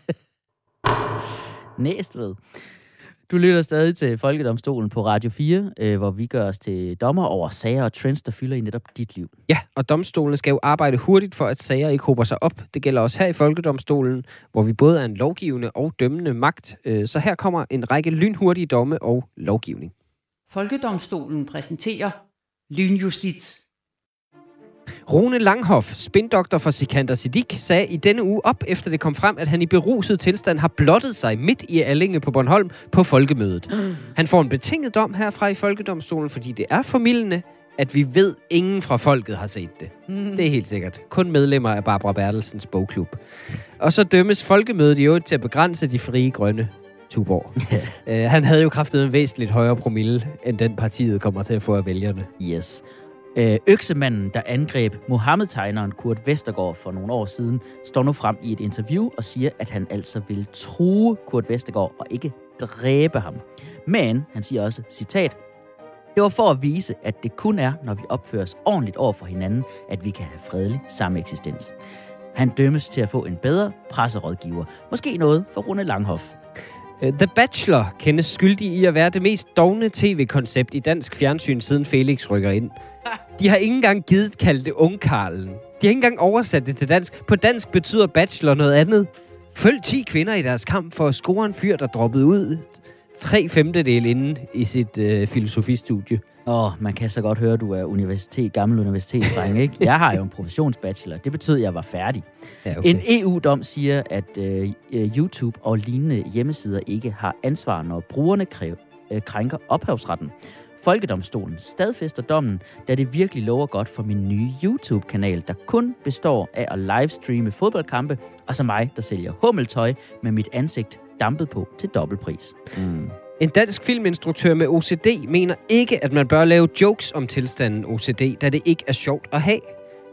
Næstved. Du lytter stadig til Folkedomstolen på Radio 4, øh, hvor vi gør os til dommer over sager og trends, der fylder i netop dit liv.
Ja, og domstolene skal jo arbejde hurtigt for, at sager ikke hober sig op. Det gælder også her i Folkedomstolen, hvor vi både er en lovgivende og dømmende magt. Øh, Så her kommer en række lynhurtige domme og lovgivning.
Folkedomstolen præsenterer Lynjustits.
Rune Langhoff, spindoktor for Sikander Siddiq, sagde i denne uge op, efter det kom frem, at han i beruset tilstand har blottet sig midt i Allinge på Bornholm på folkemødet. Han får en betinget dom herfra i Folkedomstolen, fordi det er formidlende, at vi ved, ingen fra folket har set det. Det er helt sikkert. Kun medlemmer af Barbara Bertelsens bogklub. Og så dømmes folkemødet i øvrigt til at begrænse de frie grønne Tuborg. uh, han havde jo kraftet en væsentligt højere promille, end den partiet kommer til at få af vælgerne.
Yes. Øh, øksemanden, der angreb Mohammed-tegneren Kurt Vestergaard for nogle år siden, står nu frem i et interview og siger, at han altså vil true Kurt Vestergaard og ikke dræbe ham. Men han siger også, citat, det var for at vise, at det kun er, når vi opfører os ordentligt over for hinanden, at vi kan have fredelig sameksistens. Han dømmes til at få en bedre presserådgiver. Måske noget for Rune Langhoff.
Øh, The Bachelor kendes skyldig i at være det mest dogne tv-koncept i dansk fjernsyn, siden Felix rykker ind. De har ikke engang givet kalde det ungkarlen. De har ikke engang oversat det til dansk. På dansk betyder Bachelor noget andet. Følg 10 kvinder i deres kamp for at score en fyr, der droppede ud tre femtedel inden i sit øh, filosofistudie.
Åh, oh, man kan så godt høre, at du er universitet, gammel universitetsdreng, ikke? Jeg har jo en professionsbachelor. Det betød, at jeg var færdig.
Ja, okay.
En EU-dom siger, at øh, YouTube og lignende hjemmesider ikke har ansvar, når brugerne kræv, øh, krænker ophavsretten. Folkedomstolen stadfæster dommen, da det virkelig lover godt for min nye YouTube-kanal, der kun består af at livestreame fodboldkampe, og så mig, der sælger hummeltøj med mit ansigt dampet på til dobbeltpris. Mm.
En dansk filminstruktør med OCD mener ikke, at man bør lave jokes om tilstanden OCD, da det ikke er sjovt at have.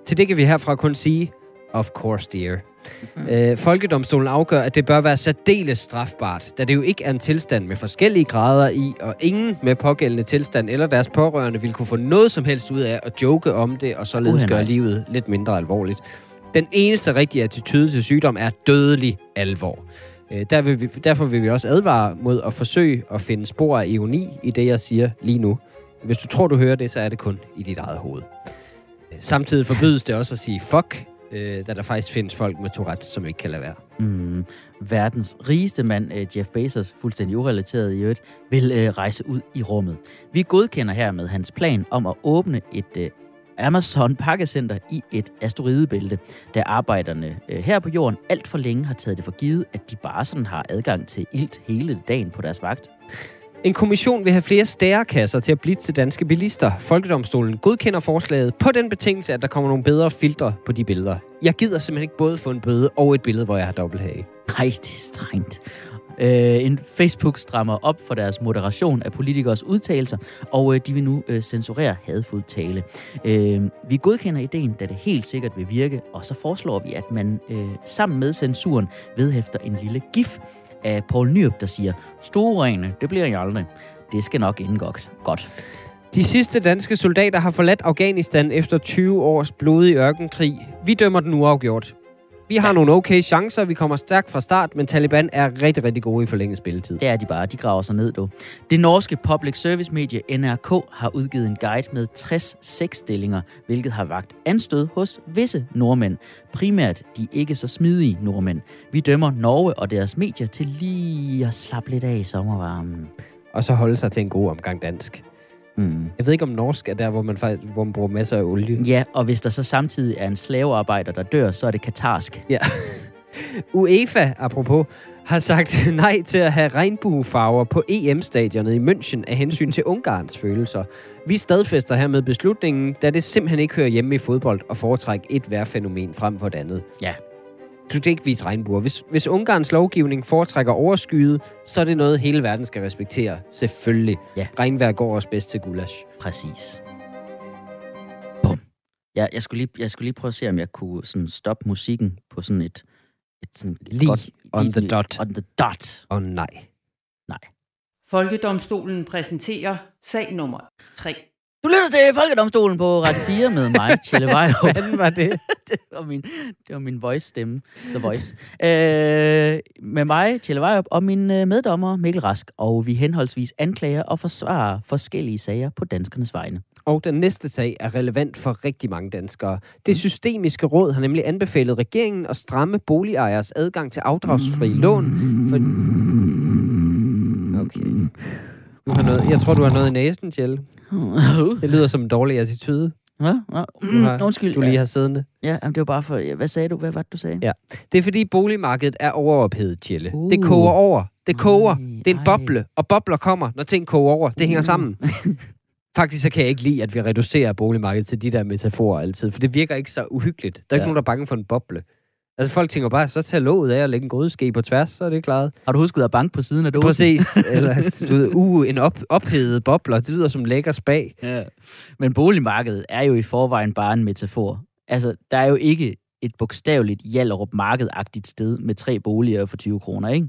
Til det kan vi herfra kun sige, of course dear. Mm. Øh, Folkedomstolen afgør, at det bør være særdeles strafbart, da det jo ikke er en tilstand med forskellige grader i, og ingen med pågældende tilstand eller deres pårørende vil kunne få noget som helst ud af at joke om det, og således
Uha,
gøre livet lidt mindre alvorligt. Den eneste rigtige attitude til sygdom er dødelig alvor. Øh, Der vil vi, derfor vil vi også advare mod at forsøge at finde spor af ironi i det, jeg siger lige nu. Hvis du tror, du hører det, så er det kun i dit eget hoved. Øh, Samtidig forbydes det også at sige fuck, øh, da der faktisk findes folk med Tourette, som ikke kan lade være.
Mm. Verdens rigeste mand, øh, Jeff Bezos, fuldstændig urelateret i øvrigt, vil øh, rejse ud i rummet. Vi godkender hermed hans plan om at åbne et øh, Amazon pakkecenter i et asteroidebælte, da arbejderne øh, her på jorden alt for længe har taget det for givet, at de bare sådan har adgang til ilt hele dagen på deres vagt.
En kommission vil have flere stærekasser til at blitse danske bilister. Folkedomstolen godkender forslaget på den betingelse, at der kommer nogle bedre filtre på de billeder. Jeg gider simpelthen ikke både få en bøde og et billede, hvor jeg har dobbelthage.
Nej, det er strengt. Øh, en Facebook strammer op for deres moderation af politikers udtalelser, og øh, de vil nu øh, censurere hadfuld tale. Øh, vi godkender ideen, da det helt sikkert vil virke, og så foreslår vi, at man øh, sammen med censuren vedhæfter en lille gif af Paul Nyrup, der siger, Storene, det bliver jeg aldrig. Det skal nok ende godt. godt.
De sidste danske soldater har forladt Afghanistan efter 20 års blodig ørkenkrig. Vi dømmer den uafgjort. Vi har nogle okay chancer, vi kommer stærkt fra start, men Taliban er rigtig, rigtig gode i forlænget spilletid.
Det er de bare. De graver sig ned, du. Det norske public service medie NRK har udgivet en guide med 60 sexstillinger, hvilket har vagt anstød hos visse nordmænd. Primært de ikke så smidige nordmænd. Vi dømmer Norge og deres medier til lige at slappe lidt af i sommervarmen.
Og så holde sig til en god omgang dansk.
Mm.
Jeg ved ikke, om norsk er der, hvor man, faktisk, hvor man bruger masser af olie.
Ja, og hvis der så samtidig er en slavearbejder, der dør, så er det katarsk.
Ja. UEFA, apropos, har sagt nej til at have regnbuefarver på EM-stadionet i München af hensyn til Ungarns følelser. Vi stadfæster hermed beslutningen, da det simpelthen ikke hører hjemme i fodbold og foretrække et vejrfænomen frem for det andet.
Ja.
Du kan ikke vise regnbuer. Hvis, hvis Ungarns lovgivning foretrækker overskyet, så er det noget, hele verden skal respektere. Selvfølgelig.
Ja.
Regnvejr går også bedst til gulasch.
Præcis. Bum. Jeg, jeg, skulle lige, jeg skulle lige prøve at se, om jeg kunne sådan stoppe musikken på sådan et... et sådan et
Lige on the dot.
On the dot.
Åh oh, nej.
Folkedomstolen præsenterer sag nummer 3.
Du lytter til Folkedomstolen på Radio 4 med mig, Tjelle Vejrup.
Hvordan var det?
det var min, det var min voice-stemme. The Voice. Øh, med mig, Tjelle Vejrup, og min øh, meddommer, Mikkel Rask. Og vi henholdsvis anklager og forsvarer forskellige sager på danskernes vegne.
Og den næste sag er relevant for rigtig mange danskere. Det systemiske råd har nemlig anbefalet regeringen at stramme boligejers adgang til afdragsfri lån. For... Okay. Du har noget, jeg tror, du har noget i næsen, Kjell. Det lyder som en dårlig attitude,
Hvad?
Du,
Mm,
har,
undskyld.
du lige har siddende.
Ja, jamen, det var bare for... ja, Hvad sagde du? Hvad var det, du sagde?
Ja. Det er fordi boligmarkedet er overophedet, Kjelle.
Uh.
Det koger over. Det koger.
Ej,
Det er en
ej.
boble, og bobler kommer, når ting koger over. Det hænger sammen. Faktisk så kan jeg ikke lide, at vi reducerer boligmarkedet til de der metaforer altid, for det virker ikke så uhyggeligt. Der er ikke
Ja.
nogen, der er bange for en boble. Altså folk tænker bare, så tager låget af og lægge en grydeske på tværs, så er det klaret.
Har du husket at banke på siden af dåsen?
Præcis. Eller du ved, uh, en op, ophedet bobler, det lyder som lækker spag.
Ja. Men boligmarkedet er jo i forvejen bare en metafor. Altså, der er jo ikke et bogstaveligt Hjallerup markedagtigt sted med tre boliger for 20 kroner, ikke?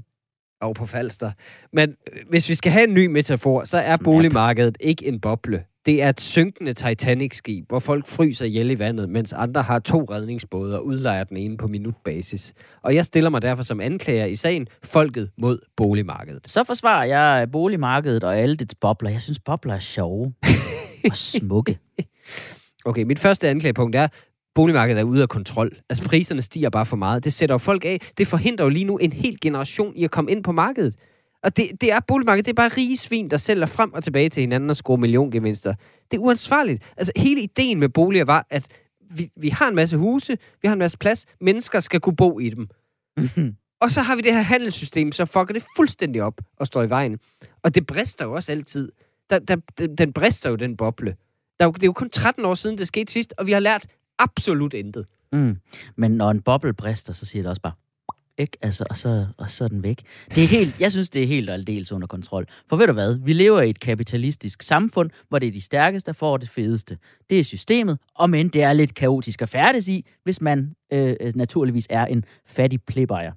Og på Falster. Men øh, hvis vi skal have en ny metafor, så er
Snap.
boligmarkedet ikke en boble. Det er et synkende Titanic-skib, hvor folk fryser ihjel i vandet, mens andre har to redningsbåde og udlejer den ene på minutbasis. Og jeg stiller mig derfor som anklager i sagen Folket mod boligmarkedet.
Så forsvarer jeg boligmarkedet og alle dets bobler. Jeg synes, bobler er sjove og smukke.
Okay, mit første anklagepunkt er, boligmarkedet er ude af kontrol. Altså priserne stiger bare for meget. Det sætter jo folk af. Det forhindrer jo lige nu en hel generation i at komme ind på markedet. Og det, det er boligmarkedet, det er bare rige svin, der sælger frem og tilbage til hinanden og scorer milliongevinster. Det er uansvarligt. Altså hele ideen med boliger var, at vi, vi har en masse huse, vi har en masse plads, mennesker skal kunne bo i dem. Og så har vi det her handelssystem, så fucker det fuldstændig op og står i vejen. Og det brister jo også altid. Der, der, den- den brister jo, den boble. Der er jo, det er jo kun 13 år siden, det skete sidst, og vi har lært absolut intet.
Mm. Men når en boble brister, så siger det også bare, ikke? Altså, og så, og så er den væk. Det er helt, jeg synes, det er helt og aldeles under kontrol. For ved du hvad? Vi lever i et kapitalistisk samfund, hvor det er de stærkeste, der får det fedeste. Det er systemet, og men det er lidt kaotisk at færdes i, hvis man øh, øh, naturligvis er en fattig plebejer.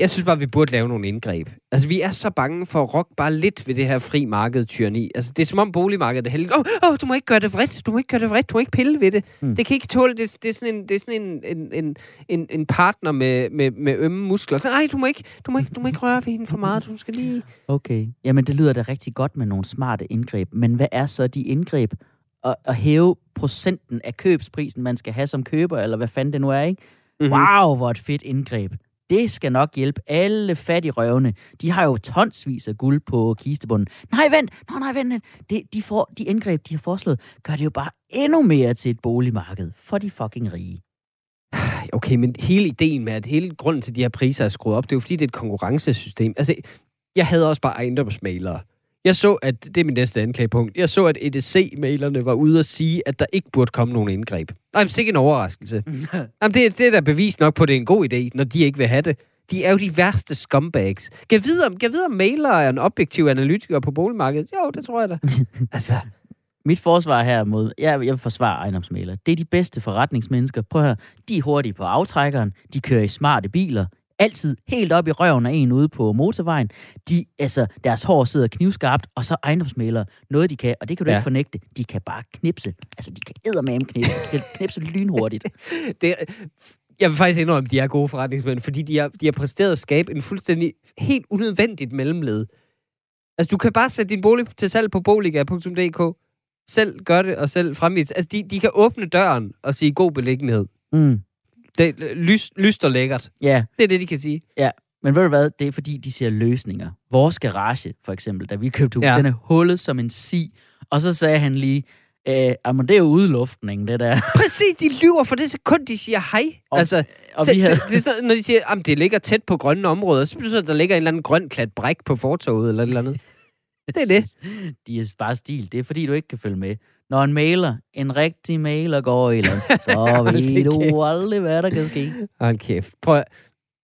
Jeg synes bare, vi burde lave nogle indgreb. Altså, vi er så bange for at rokke bare lidt ved det her fri marked tyranni. Altså, det er som om boligmarkedet er heldigt. Åh, oh, oh, du må ikke gøre det vredt. Du må ikke gøre det vredt. Du må ikke pille ved det.
Mm.
Det kan ikke tåle. Det, det er sådan en, det er sådan en, en, en, en, en partner med, med, med ømme muskler. Så, nej, du må, ikke, du, må ikke, du må ikke røre ved hende for meget. Du skal lige...
Okay. Jamen, det lyder da rigtig godt med nogle smarte indgreb. Men hvad er så de indgreb? At, at hæve procenten af købsprisen, man skal have som køber, eller hvad fanden det nu er, ikke?
Mhm.
Wow, hvor et fedt indgreb. Det skal nok hjælpe alle fattige røvne. De har jo tonsvis af guld på kistebunden. Nej, vent! Nå, nej, vent! vent. Det, de, får, de indgreb, de har foreslået, gør det jo bare endnu mere til et boligmarked for de fucking rige.
Okay, men hele ideen med, at hele grunden til, at de her priser er skruet op, det er jo fordi, det er et konkurrencesystem. Altså, jeg havde også bare ejendomsmalere. Jeg så, at det er min næste anklagepunkt. Jeg så, at EDC-mailerne var ude at sige, at der ikke burde komme nogen indgreb. Nej, det er ikke en overraskelse. Jamen, det, det er da bevis nok på, at det er en god idé, når de ikke vil have det. De er jo de værste scumbags. Kan jeg vide, om, kan jeg vide, om mailere er en objektiv analytiker på boligmarkedet? Jo, det tror jeg da. altså,
Mit forsvar her mod, jeg, jeg vil forsvare ejendomsmalere. Det er de bedste forretningsmennesker. Prøv her, de er hurtige på aftrækkeren, de kører i smarte biler, altid helt op i røven af en ude på motorvejen. De, altså, deres hår sidder knivskarpt, og så ejendomsmalere. Noget de kan, og det kan du ja. Ikke fornægte, de kan bare knipse. Altså, de kan eddermame knipse. De kan knipse lynhurtigt.
det, jeg vil faktisk indrømme, at de er gode forretningsmænd, fordi de har, de har præsteret at skabe en fuldstændig helt unødvendigt mellemled. Altså, du kan bare sætte din bolig til salg på boliga.dk. Selv gør det, og selv fremvise. Altså, de, de kan åbne døren og sige god beliggenhed.
Mm.
Det er lys, lyst og lækkert.
Ja,
Det er det, de kan sige.
men ved du hvad? Det er fordi, de ser løsninger. Vores garage, for eksempel, da vi købte ja.
Ja.
den er hullet som en si. Og så sagde han lige, øh, jamen det er jo udluftning, det der.
Præcis, de lyver for det sekund, de siger hej.
Og-
altså,
Og
selv,
vi havde,
det, det er sådan, når de siger, at det ligger tæt på grønne områder, så betyder det, at der ligger en eller anden grøn klat bræk på fortoget eller et eller andet. Det er det.
De er bare stil. Det er fordi, du ikke kan følge med. Når en mailer, en rigtig mailer går i land, så ved du aldrig, hvad der kan ske.
Hold kæft. Prøv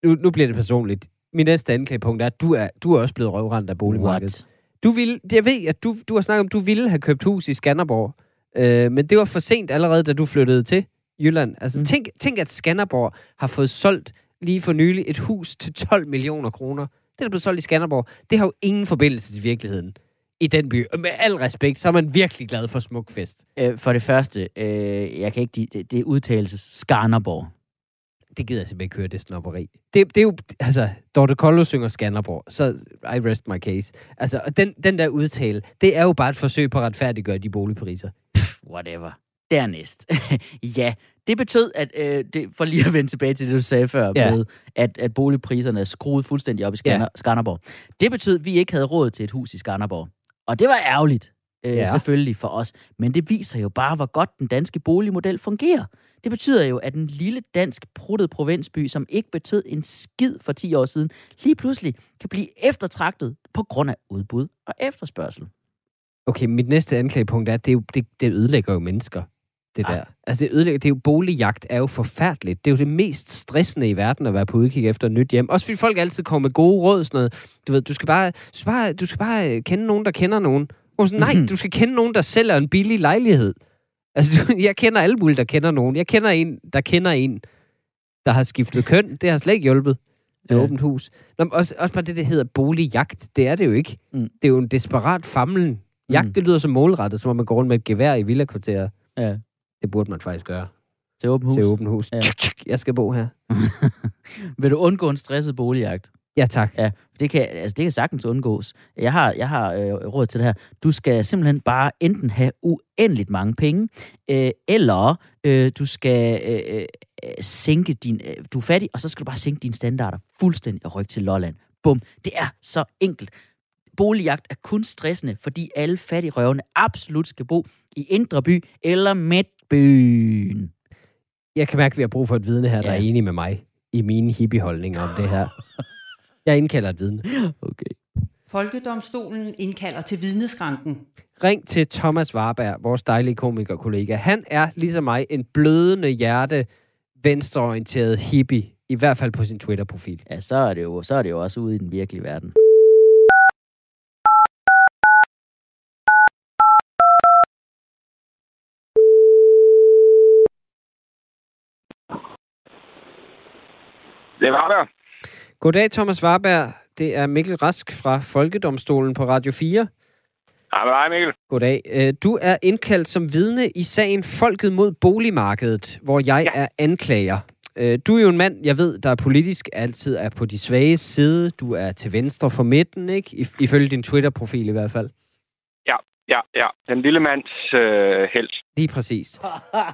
nu, nu bliver det personligt. Min næste anklagepunkt er, at du er, du er også blevet røvrendt af boligmarkedet.
What?
Du vil, jeg ved, at du, du har snakket om, at du ville have købt hus i Skanderborg. Øh, men det var for sent allerede, da du flyttede til Jylland. Altså,
mm.
tænk, tænk, at Skanderborg har fået solgt lige for nylig et hus til 12 millioner kroner. Det, der blev solgt i Skanderborg, det har jo ingen forbindelse til virkeligheden i den by. Og med al respekt, så er man virkelig glad for Smukfest.
Øh, for det første, øh, jeg kan ikke, det, det er udtalelse Skanderborg.
Det gider jeg simpelthen ikke høre, det snopperi. Det, det er jo, altså, Dorte Kollo synger Skanderborg, så I rest my case. Altså, og den, den der udtale, det er jo bare et forsøg på at retfærdiggøre de boligpriser.
Whatever. Dernæst. ja, det betød, at øh, det, for lige at vende tilbage til det, du sagde før,
Ja.
med, at, at boligpriserne er skruet fuldstændig op i Skander, Skanderborg. Det betød, at vi ikke havde råd til et hus i Skanderborg. Og det var ærgerligt, øh, ja. Selvfølgelig for os. Men det viser jo bare, hvor godt den danske boligmodel fungerer. Det betyder jo, at en lille dansk pruttet provinsby, som ikke betød en skid for 10 år siden, lige pludselig kan blive eftertragtet på grund af udbud og efterspørgsel.
Okay, mit næste anklagepunkt er, at det, det, det ødelægger jo mennesker. Det
Ah.
der. Altså, det ødelægger. Det er jo boligjagt er jo forfærdeligt. Det er jo det mest stressende i verden at være på udkig efter et nyt hjem. Også fordi folk altid kommer med gode råd, sådan noget. Du ved, du skal bare, du skal bare, du skal bare øh, kende nogen, der kender nogen. Og sådan, nej,
Mhm.
du skal kende nogen, der sælger en billig lejlighed. Altså, du- jeg kender alle mulige, der kender nogen. Jeg kender en, der kender en, der har skiftet køn. Det har slet ikke hjulpet. Det
Ja.
åbent hus. Nå, men også, også bare det, der hedder boligjagt. Det er det jo ikke.
Mm.
Det er jo en desperat famlen. Jagt,
Mm.
det lyder som målrettet, som om man går rundt med et gevær i villakvarterer.
Ja,
Det burde man faktisk gøre.
til åben hus.
Til åbent hus.
Ja.
Jeg skal bo her.
Vil du undgå en stresset boligjagt?
Ja, tak.
Ja, det kan, altså det kan sagtens undgås. Jeg har, jeg har øh, råd til det her. Du skal simpelthen bare enten have uendeligt mange penge, øh, eller øh, du skal øh, øh, sænke din... Øh, du er fattig, og så skal du bare sænke dine standarder fuldstændig og rykke til Lolland. Bum. Det er så enkelt. Boligjagt er kun stressende, fordi alle fattigrøvene absolut skal bo i Indre By eller Midtbyen.
Jeg kan mærke, at vi har brug for et vidne her, der
Ja.
er enig med mig i mine hippieholdninger om det her. Jeg indkalder et vidne.
Okay.
Folkedomstolen indkalder til vidneskranken.
Ring til Thomas Warberg, vores dejlige komikerkollega. Han er, ligesom mig, en blødende hjerte, venstreorienteret hippie. I hvert fald på sin Twitter-profil.
Ja, så er, det jo, så er det jo også ude i den virkelige verden.
Det var der.
Goddag, Thomas Warberg. Det er Mikkel Rask fra Folkedomstolen på Radio 4.
Hej Mikkel.
Goddag. Øh, Du er indkaldt som vidne i sagen Folket mod boligmarkedet, hvor jeg
Ja.
er anklager. Øh, Du er jo en mand, jeg ved, der politisk altid er på de svage side. Du er til venstre for midten, ikke? If- Ifølge din Twitter-profil i hvert fald.
Ja, ja. Den lille mands øh, held.
Lige præcis.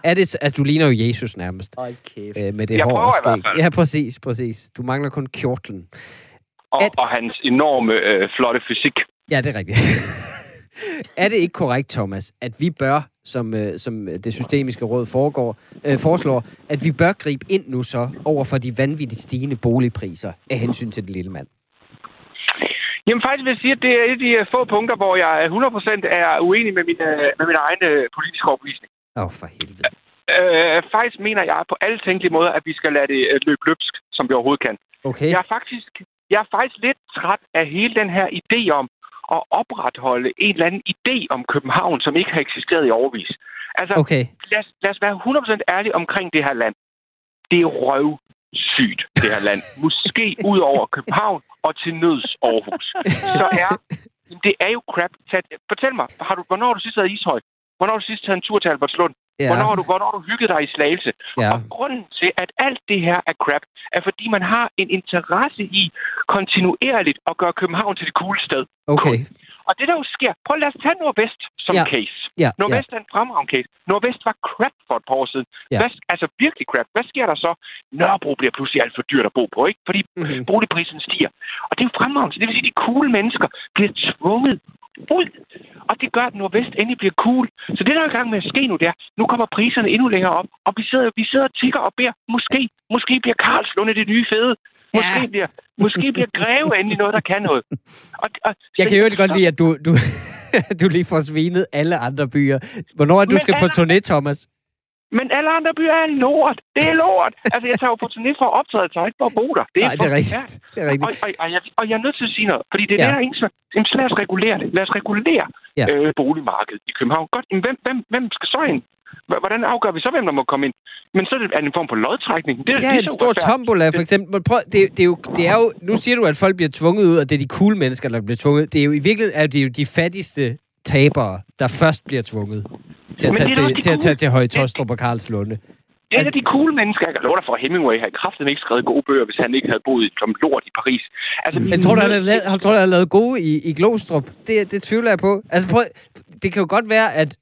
Er det, altså, du ligner jo Jesus nærmest.
Hold kæft.
Øh, med det
Jeg
hår
prøver i hvert fald.
Ja, præcis, præcis. Du mangler kun kjortlen.
Og,
At-
og hans enorme øh, flotte fysik.
Ja, det er rigtigt. er det ikke korrekt, Thomas, at vi bør, som, øh, som det systemiske råd foregår, øh, foreslår, at vi bør gribe ind nu så over for de vanvittigt stigende boligpriser af hensyn til den lille mand?
Jamen faktisk vil jeg sige, at det er et af de øh, få punkter, hvor jeg 100% er uenig med min, øh, med min egen øh, politiske overbevisning.
Åh, oh, for helvede.
Øh, faktisk mener jeg på alle tænkelige måder, at vi skal lade det løbe løbsk, som vi overhovedet kan.
Okay.
Jeg er faktisk, jeg er faktisk lidt træt af hele den her idé om at opretholde en eller anden idé om København, som ikke har eksisteret i overvis. Altså,
Okay.
lad, os, lad os være 100% ærlige omkring det her land. Det er røvsygt, det her land. Måske ud over København og til nøds Aarhus. Så er det er jo crap. Fortæl mig, har du, hvornår har du sidst været i Ishøj? Hvornår har du sidst taget en tur til Albertslund?
Ja.
Hvornår har du, hvornår har du hygget dig i Slagelse?
ja.
Og grunden til, at alt det her er crap, er fordi man har en interesse i kontinuerligt at gøre København til det cool sted.
Okay.
Og det der jo sker, prøv lad os tage Nordvest som
Ja.
case.
Ja, ja.
Nordvest er en fremragende case. Nordvest var crap for et par år siden.
Ja.
Hvad, altså virkelig crap. Hvad sker der så? Nørrebro bliver pludselig alt for dyrt at bo på, ikke? Fordi
Mhm.
boligprisen stiger. Og det er jo fremragende. Det vil sige, at de cool mennesker bliver tvunget ud. Og det gør, at Nordvest endelig bliver cool. Så det, der er i gang med at ske nu, der, nu kommer priserne endnu længere op. Og vi sidder, vi sidder og tigger og beder, måske, måske bliver Karlslunde det nye fede. Måske,
Ja.
bliver, måske bliver Greve endelig noget, der kan noget. Og, og,
Jeg kan jo godt lide, at du, du, du lige får svinet alle andre byer. Hvornår er du
Men
skal på
alle-
turné, Thomas?
Men alle andre byer er lort. Det er lort. altså, jeg tager jo på turné for at optræde, jeg tager ikke for at bo der. Det er,
Nej, det er rigtigt.
forfærdeligt.
Det er rigtigt.
Og, og, og, jeg, og jeg er nødt til at sige noget, fordi det er
Ja.
der, ingen jamen, så lad os regulere det. Lad os regulere
ja.
øh, boligmarkedet i København. Godt, men hvem, hvem, hvem skal så ind? Hvordan afgør vi så, hvem der må komme ind? Men så er det en form for lodtrækning. Det er
Ja, en stor tombola, for eksempel. Prøv, det, det, er jo, det er jo, nu siger du, at folk bliver tvunget ud, og det er de cool mennesker, der bliver tvunget. Det er jo i virkeligheden er det jo de fattigste tabere, der først bliver tvunget til at tage til, til, at tage til Høje Tostrup og Karlslunde.
Det er
Altså-
de cool mennesker. Jeg kan love dig for, Hemingway havde kraften ikke skrevet gode bøger, hvis han ikke havde boet som lort i Paris. Altså,
Men tror du, han lavet, han tror, han har lavet gode i, i Glostrup? Det, det tvivler jeg på. Altså prøv, det kan jo godt være, at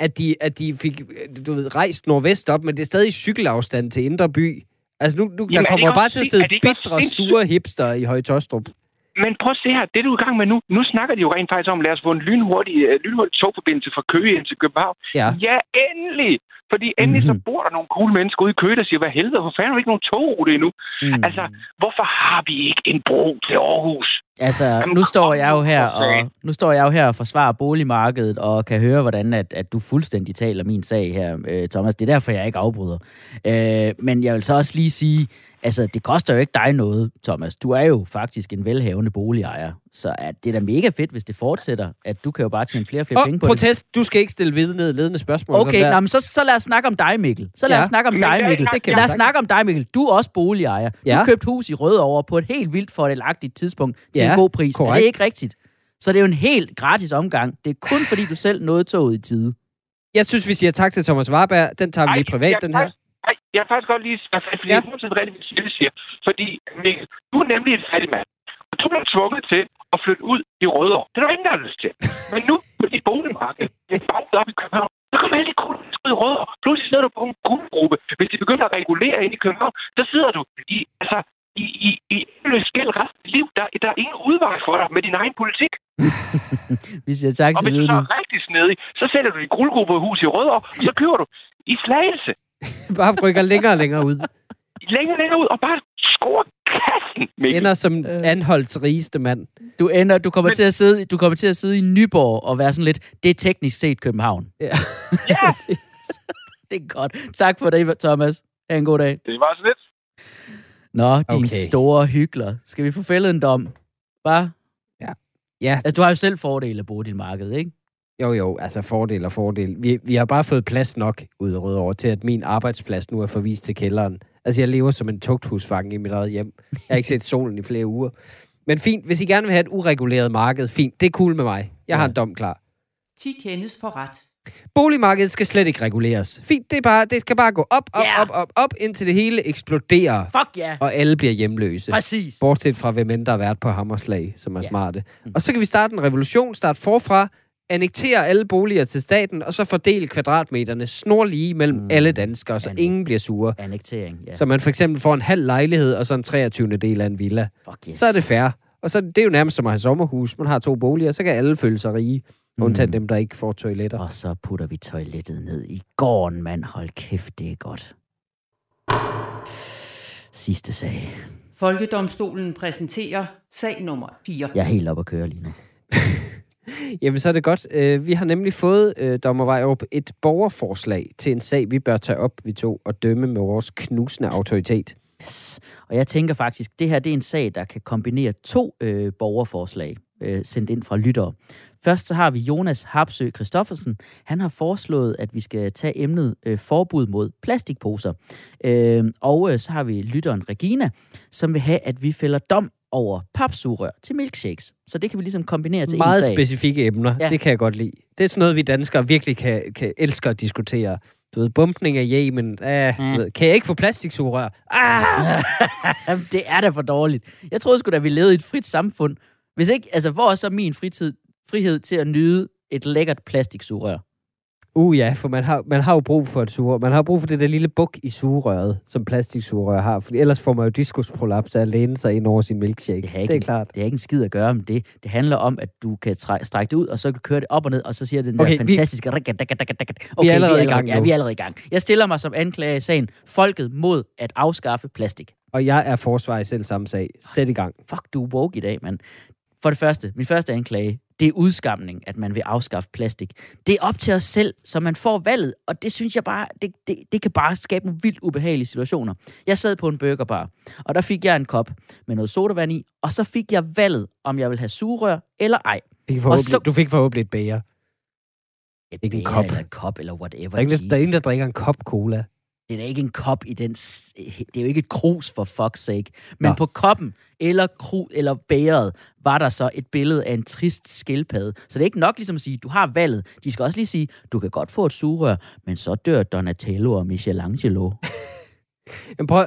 at de, at de fik du ved, rejst nordvest op, men det er stadig cykelafstand til Indre By. Altså nu, nu der
Jamen, er det
kommer bare til at sidde bitre, sure hipster i Høje Tostrup.
Men prøv at se her, det du er i gang med nu, nu snakker de jo rent faktisk om, lad os få en lynhurtig, øh, lynhurtig togforbindelse fra Køge ind til København.
Ja.
ja endelig! Fordi endelig
Mhm.
så bor der nogle cool mennesker ude i Køge, der siger, hvad helvede, hvor fanden har vi ikke nogen togrute endnu?
Mm.
Altså, hvorfor har vi ikke en bro til Aarhus?
Altså, nu står jeg jo her og nu står jeg jo her og forsvarer boligmarkedet og kan høre, hvordan at, at du fuldstændig taler min sag her, øh, Thomas. Det er derfor, jeg ikke afbryder. Øh, men jeg vil så også lige sige, altså, det koster jo ikke dig noget, Thomas. Du er jo faktisk en velhavende boligejer. Så at det er da mega fedt, hvis det fortsætter, at du kan jo bare tjene flere og flere
Åh,
penge på
protest. Du skal ikke stille vidne ledende spørgsmål.
det. Okay, nå, men så, så lad os snakke om dig, Mikkel. Så lad
Ja.
os snakke om
Men
dig, Mikkel.
det kan
Lad os snakke om dig, Mikkel. Du er også boligejer. Du
Ja.
har købt hus i Rødovre på et helt vildt fordelagtigt tidspunkt til
Ja,
en god pris. Er
korrekt.
det ikke rigtigt? Så det er jo en helt gratis omgang. Det er kun fordi, du selv nåede toget i tide.
Jeg synes, vi siger tak til Thomas Warberg. Den tager vi lige privat,
jeg,
den her.
Ej, jeg vil faktisk godt lige sige, fordi
Ja.
jeg er rigtigt, hvad du siger. Fordi, Mikkel, du er nemlig en fattig mand. Og du blev tvunget til at flytte ud i Rødovre. Det er der ingen, der har lyst til. Men nu på dit boligmarked, det er bare op i København, så kommer alle de kunder ud i Rødovre. Pludselig sidder du på en kundegruppe. Hvis de begynder at regulere ind i København, så sidder du i, altså, i, i, i endeløs gæld resten af liv. Der, der er ingen udvej for dig med din egen politik.
Vi siger tak
Og
til
hvis du så er rigtig snedig, så sælger du dit guldgruppehus i Rødovre, og så kører du i Slagelse
Bare rykker længere og længere ud.
længere længere ud og bare score kassen, Mikkel.
Ender som
Øh.
anholdt rigeste mand.
Du ender, du kommer
Men-
til at sidde, du kommer til at sidde i Nyborg og være sådan lidt, det er teknisk set København.
Ja.
Ja.
Det er godt. Tak for det, Thomas. Ha' en god dag.
Det var så lidt.
Nå, din
Okay.
store hyggler. Skal vi få fældet en dom? Bare?
Ja,
Altså, du har jo selv fordele af din marked, ikke?
jo jo, altså fordel og fordel. Vi, vi har bare fået plads nok ud af Rødovre til, at min arbejdsplads nu er forvist til kælderen. Altså, jeg lever som en tugthusfange i mit eget hjem. Jeg har ikke set solen i flere uger. Men fint, hvis I gerne vil have et ureguleret marked, fint, det er cool med mig. Jeg har
Ja.
en dom klar.
10 kendes for ret.
Boligmarkedet skal slet ikke reguleres. Fint, det, er bare, det skal bare gå op, op,
Ja.
op, op, op, indtil det hele eksploderer,
Fuck ja! Yeah.
og alle bliver hjemløse.
Præcis.
Bortset fra, hvem end der har været på Hammerslag, som er
Ja.
smarte.
Mm.
Og så kan vi starte en revolution, starte forfra, annektere alle boliger til staten, og så fordele kvadratmeterne snorlige mellem
Mm.
alle danskere, så
Anne-
ingen bliver sure.
Annektering, ja.
Så man for eksempel får en halv lejlighed, og så en 23. del af en villa.
Fuck yes.
Så er det fair. Og så det er jo nærmest som at have sommerhus. Man har to boliger, så kan alle føle sig rige. Undtagen
Mm.
dem, der ikke får toiletter.
Og så putter vi toilettet ned i gården, mand. Hold kæft, det er godt. Sidste sag.
Folkedomstolen præsenterer sag nummer 4.
Jeg er helt oppe at køre lige nu.
Jamen, så er det godt. Øh, vi har nemlig fået, øh, Dommer Vejrup, et borgerforslag til en sag, vi bør tage op, vi to, og dømme med vores knusende autoritet.
Yes. Og jeg tænker faktisk, det her det er en sag, der kan kombinere to øh, borgerforslag øh, sendt ind fra lyttere. Først så har vi Jonas Harpsø Christoffersen. Han har foreslået, at vi skal tage emnet øh, forbud mod plastikposer. Øh, og øh, så har vi lytteren Regina, som vil have, at vi fælder dom over papsugerør til milkshakes. Så det kan vi ligesom kombinere til
Meget
en sag.
specifikke emner.
Ja.
Det kan jeg godt lide. Det er sådan noget, vi danskere virkelig kan, kan elske at diskutere. Du ved, bumpning af Yemen. Ah,
Mm.
du ved, kan jeg ikke få plastiksugerør? Ah!
Jamen, det er da for dårligt. Jeg troede sgu da, vi levede i et frit samfund. Hvis ikke, altså, hvor er så min fritid, frihed til at nyde et lækkert plastiksugerør?
Uh ja, for man har, man har jo brug for et sugerør. Man har brug for det der lille buk i sugerøret, som plastiksugerør har. For ellers får man jo diskusprolaps af at læne sig ind over sin milkshake.
Det har ikke,
det er klart.
Det har ikke en skid at gøre med det. Det handler om, at du kan træ- strække det ud, og så kan du køre det op og ned, og så siger det den
Okay,
der
vi-
fantastiske... Okay,
allerede i gang
Ja,
nu.
vi er allerede i gang. Jeg stiller mig som anklager i sagen. Folket mod at afskaffe plastik.
Og jeg er forsvar i selv samme sag. Sæt i gang.
Fuck, du er woke i dag, mand. For det første, min første anklage, det er udskamning, at man vil afskaffe plastik. Det er op til os selv, så man får valget, og det synes jeg bare, det, det, det kan bare skabe nogle vildt ubehagelige situationer. Jeg sad på en burgerbar, og der fik jeg en kop med noget sodavand i, og så fik jeg valget, om jeg vil have sugerør eller ej.
Fik
så-
Du fik forhåbentlig et bager.
Et
Ikke en
bæger
kop.
Eller en kop, eller whatever.
Der er, ingen, der, der er ingen, der drikker en kop cola.
Det er da ikke en kop i den... Det er jo ikke et krus for fuck's sake. Men
Nå.
på koppen eller kru, eller bæret var der så et billede af en trist skildpadde. Så det er ikke nok ligesom at sige, du har valget. De skal også lige sige, du kan godt få et sugerør, men så dør Donatello og Michelangelo.
Men prøv,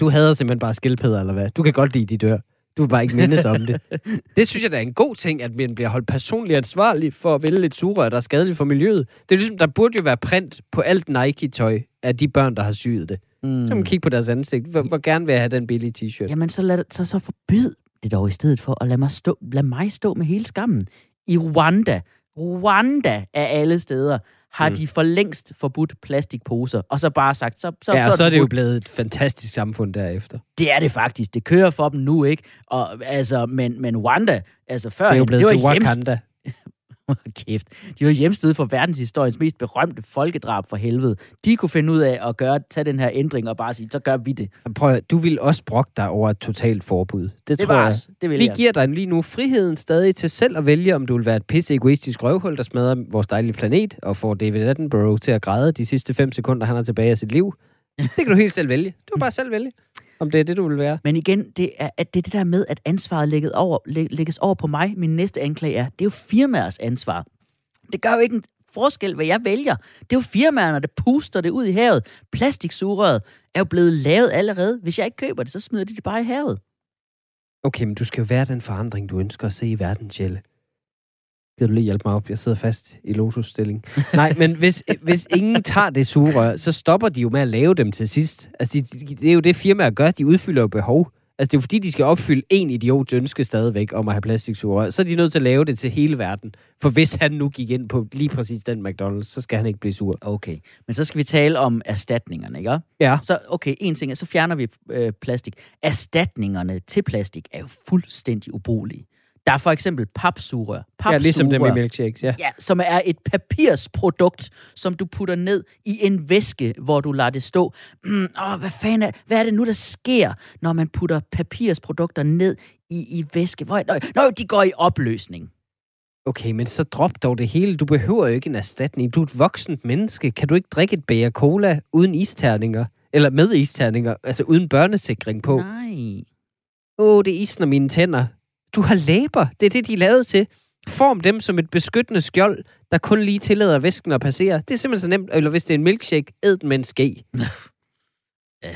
du hader simpelthen bare skildpadder, eller hvad? Du kan godt lide, de dør. Du vil bare ikke mindes om det. Det synes jeg, der er en god ting, at man bliver holdt personligt ansvarlig for at vælge et sugerør, der er skadeligt for miljøet. Det er ligesom, der burde jo være print på alt Nike-tøj af de børn, der har syet det.
Mm.
Så kan man kigge på deres ansigt. Hvor, hvor gerne vil jeg have den billige t-shirt?
Jamen, så, lad, så, så forbyd det dog i stedet for, og lad mig, stå, lad mig stå med hele skammen. I Rwanda, Rwanda af alle steder, har
Mm.
de for længst forbudt plastikposer, og så bare sagt, så, så,
Ja, og så er det jo blevet et fantastisk samfund derefter.
Det er det faktisk. Det kører for dem nu, ikke? Og, altså, men, men Rwanda, altså før,
Det er jo blevet
det
til
var hjems-
Wakanda.
Kæft. De var hjemsted for verdenshistoriens mest berømte folkedrab for helvede. De kunne finde ud af at gøre, tage den her ændring og bare sige, så gør vi det.
Prøv, at- du vil også brokke dig over et totalt forbud. Det,
Det
tror
var
jeg.
os. Det vil
Vi
jeg.
giver dig lige nu friheden stadig til selv at vælge, om du vil være et pisse egoistisk røvhul, der smadrer vores dejlige planet, og får David Attenborough til at græde de sidste fem sekunder, han har tilbage af sit liv. Det kan du helt selv vælge. Du kan bare selv vælge, om det er det, du vil være.
Men igen, det er, at det er det der med, at ansvaret lægges over, læ- lægges over på mig. Min næste anklage er, det er jo firmaers ansvar. Det gør jo ikke en forskel, hvad jeg vælger. Det er jo firmaerne, der puster det ud i havet. Plastiksugerøret er jo blevet lavet allerede. Hvis jeg ikke køber det, så smider de det bare i havet.
Okay, men du skal jo være den forandring, du ønsker at se i verden, Jelle. Kan du lige hjælpe mig op? Jeg sidder fast i lotusstilling. Nej, men hvis, hvis ingen tager det sugerør, så stopper de jo med at lave dem til sidst. Altså, de, de, det er jo det, firmaer gør. De udfylder jo behov. Altså, det er jo fordi, de skal opfylde en idiots ønske stadigvæk om at have plastiksugerør. Så er de nødt til at lave det til hele verden. For hvis han nu gik ind på lige præcis den McDonald's, så skal han ikke blive sur.
Okay, men så skal vi tale om erstatningerne, ikke?
Ja.
Så okay, en ting er, så fjerner vi øh, plastik. Erstatningerne til plastik er jo fuldstændig ubrugelige. Der er for eksempel papsugerør.
Ja, ligesom dem i
Papsugerør.
milkshakes, ja.
Ja, som er et papirsprodukt, som du putter ned i en væske, hvor du lader det stå. Mm, åh, hvad fanden er, hvad er det nu, der sker, når man putter papirsprodukter ned i, i væske? Hvor, nøj, nøj, de går i opløsning.
Okay, men så drop dog det hele. Du behøver jo ikke en erstatning. Du er et voksent menneske. Kan du ikke drikke et bager cola uden isterninger? Eller med isterninger? Altså uden børnesikring på?
Nej.
Åh, oh, det isner mine tænder. Du har læber. Det er det, de er lavet til. Form dem som et beskyttende skjold, der kun lige tillader væsken at passere. Det er simpelthen så nemt. Eller hvis det er en milkshake, æd den med en ske.
Øh,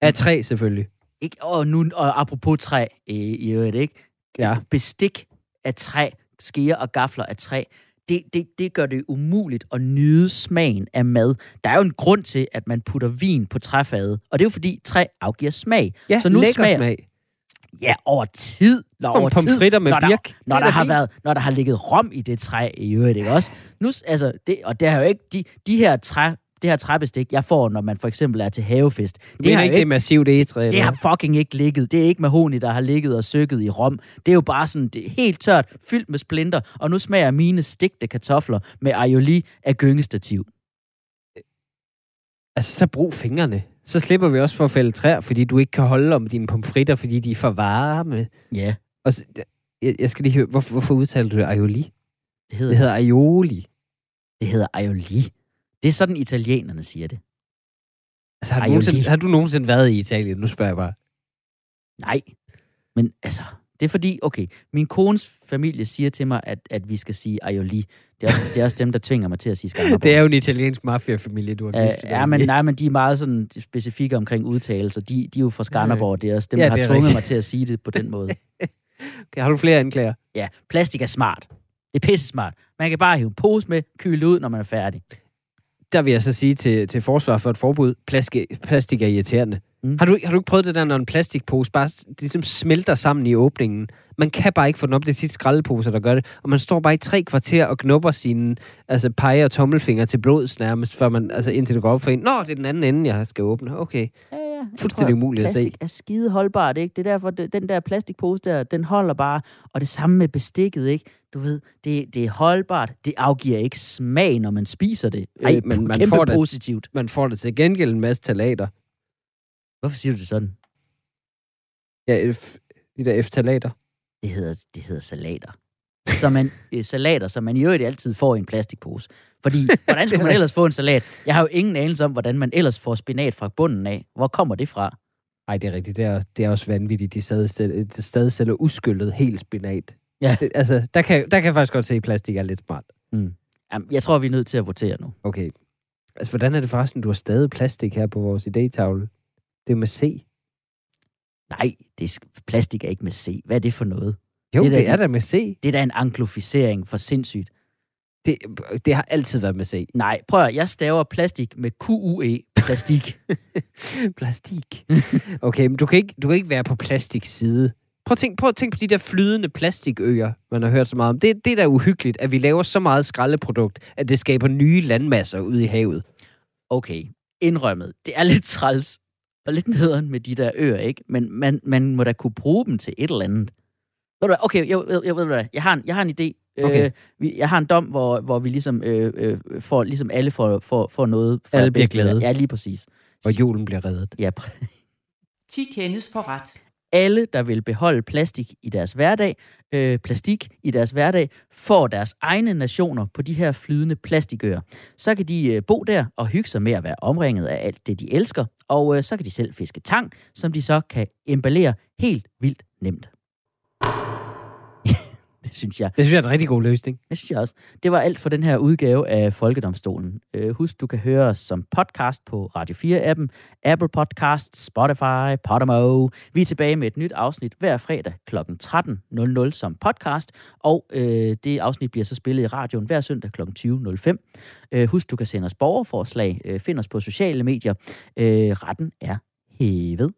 Af træ, selvfølgelig.
ikke, og nu, og apropos træ, i, i øvrigt, ikke?
Ja.
Bestik af træ, skeer og gafler af træ, det, det, det gør det umuligt at nyde smagen af mad. Der er jo en grund til, at man putter vin på træfadet, og det er jo fordi træ afgiver smag.
Ja,
så nu
lækker
smager,
smag.
Ja, over tid. Når, over tid,
med
når der,
birk.
når
er
der, har
fint.
været, når der har ligget rom i det træ i øvrigt, ikke også? Nu, altså, det, og det har jo ikke, de, de her træ, det her træbestik, jeg får, når man for eksempel er til havefest,
Du
det har,
ikke,
jo
det er
ikke,
massivt egetræ?
det har fucking ikke ligget. Det er ikke mahoni, der har ligget og sykket i rom. Det er jo bare sådan det er helt tørt, fyldt med splinter, og nu smager mine stigte kartofler med aioli af gyngestativ.
Altså, så brug fingrene. Så slipper vi også for at fælde træer, fordi du ikke kan holde om dine pomfritter, fordi de er for varme.
Ja,
Og så, jeg, jeg skal lige høre, hvorfor, hvorfor udtaler du det aioli?
det hedder,
Det hedder aioli.
det hedder aioli. Det er sådan, italienerne siger det.
Altså, har, du nogensinde, har du nogensinde været i Italien? Nu spørger jeg bare.
Nej, men altså, det er fordi, okay, min kones familie siger til mig, at, at vi skal sige aioli. Det er, også, det er også dem, der tvinger mig til at sige Skanderborg.
Det er jo en italiensk mafiafamilie, du har gift dig
ja, men, nej, men de er meget sådan specifikke omkring udtalelser. De, de er jo fra Skanderborg, det er også dem,
Ja,
der har tvunget
rigtigt.
mig til at sige det på den måde.
Okay, har du flere anklager?
Ja, plastik er smart. Det er pisse smart. Man kan bare hive en pose med, det ud, når man er færdig.
Der vil jeg så sige til, til forsvar for et forbud, plastik, plastik er irriterende.
Mm.
Har, du, har du ikke prøvet det der, når en plastikpose bare s- ligesom smelter sammen i åbningen? Man kan bare ikke få den op. Det er tit skraldeposer, der gør det. Og man står bare i tre kvarter og knupper sine altså, pege- og tommelfinger til blods nærmest, før man, altså, indtil det går op for en. Nå, det er den anden ende, jeg skal åbne. Okay.
Ja, ja.
Fuldstændig umuligt at se.
Plastik er skide holdbart, ikke? Det er derfor, det, den der plastikpose der, den holder bare. Og det samme med bestikket, ikke? Du ved, det, det er holdbart. Det afgiver ikke smag, når man spiser det. Øh,
Ej, men man får det-
positivt.
Man får det til gengæld en masse talater.
Hvorfor siger du det sådan?
Ja, f- de der F-talater.
Det hedder, det hedder salater. Så man, øh, salater, som man i øvrigt altid får i en plastikpose. Fordi, hvordan skulle man ellers få en salat? Jeg har jo ingen anelse om, hvordan man ellers får spinat fra bunden af. Hvor kommer det fra?
Nej, det er rigtigt. Det er, det er også vanvittigt. De stadig, sælger- de stadig sælger uskyllet helt spinat.
Ja.
Det, altså, der kan, der kan jeg faktisk godt se, at plastik er lidt smart.
Jamen, jeg tror, vi er nødt til at votere nu.
Okay. Altså, hvordan er det forresten, du har stadig plastik her på vores idétavle? Det er med C.
Nej, det er, plastik er ikke med C. Hvad er det for noget?
Jo,
Det er
det,
da
er der med C.
Det er da en anglofisering for sindssygt.
Det, det har altid været med C.
Nej, prøv at, jeg staver plastik med Q-U-E. Plastik.
Plastik. Okay, men du kan ikke, du kan ikke være på plastiks side. Prøv at, tænke, prøv at tænke på de der flydende plastikøer, man har hørt så meget om. Det, det er da uhyggeligt, at vi laver så meget skraldeprodukt, at det skaber nye landmasser ude i havet.
Okay, indrømmet. Det er lidt træls og lidt nederen med de der øer, ikke? Men man, man må da kunne bruge dem til et eller andet. Ved du hvad? Okay, jeg, jeg, jeg, jeg, jeg, har, en, jeg har en idé.
Okay.
Øh, vi, jeg har en dom, hvor, hvor vi ligesom øh, øh, får, ligesom alle får, får, får noget. For
Alle bliver glade.
Ja, lige præcis.
Og julen bliver reddet.
Ja, pr-
10 kendes for ret
alle, der vil beholde plastik i deres hverdag, øh, plastik i deres hverdag, får deres egne nationer på de her flydende plastikøer. Så kan de øh, bo der og hygge sig med at være omringet af alt det, de elsker, og øh, så kan de selv fiske tang, som de så kan emballere helt vildt nemt synes jeg.
Det synes jeg er en rigtig god løsning.
Det synes jeg også. Det var alt for den her udgave af Folkedomstolen. Øh, husk, du kan høre os som podcast på Radio 4-appen, Apple Podcast, Spotify, Podimo. Vi er tilbage med et nyt afsnit hver fredag kl. 13.00 som podcast, og øh, det afsnit bliver så spillet i radioen hver søndag kl. 20.05. Øh, husk, du kan sende os borgerforslag, øh, find os på sociale medier. Øh, retten er hævet.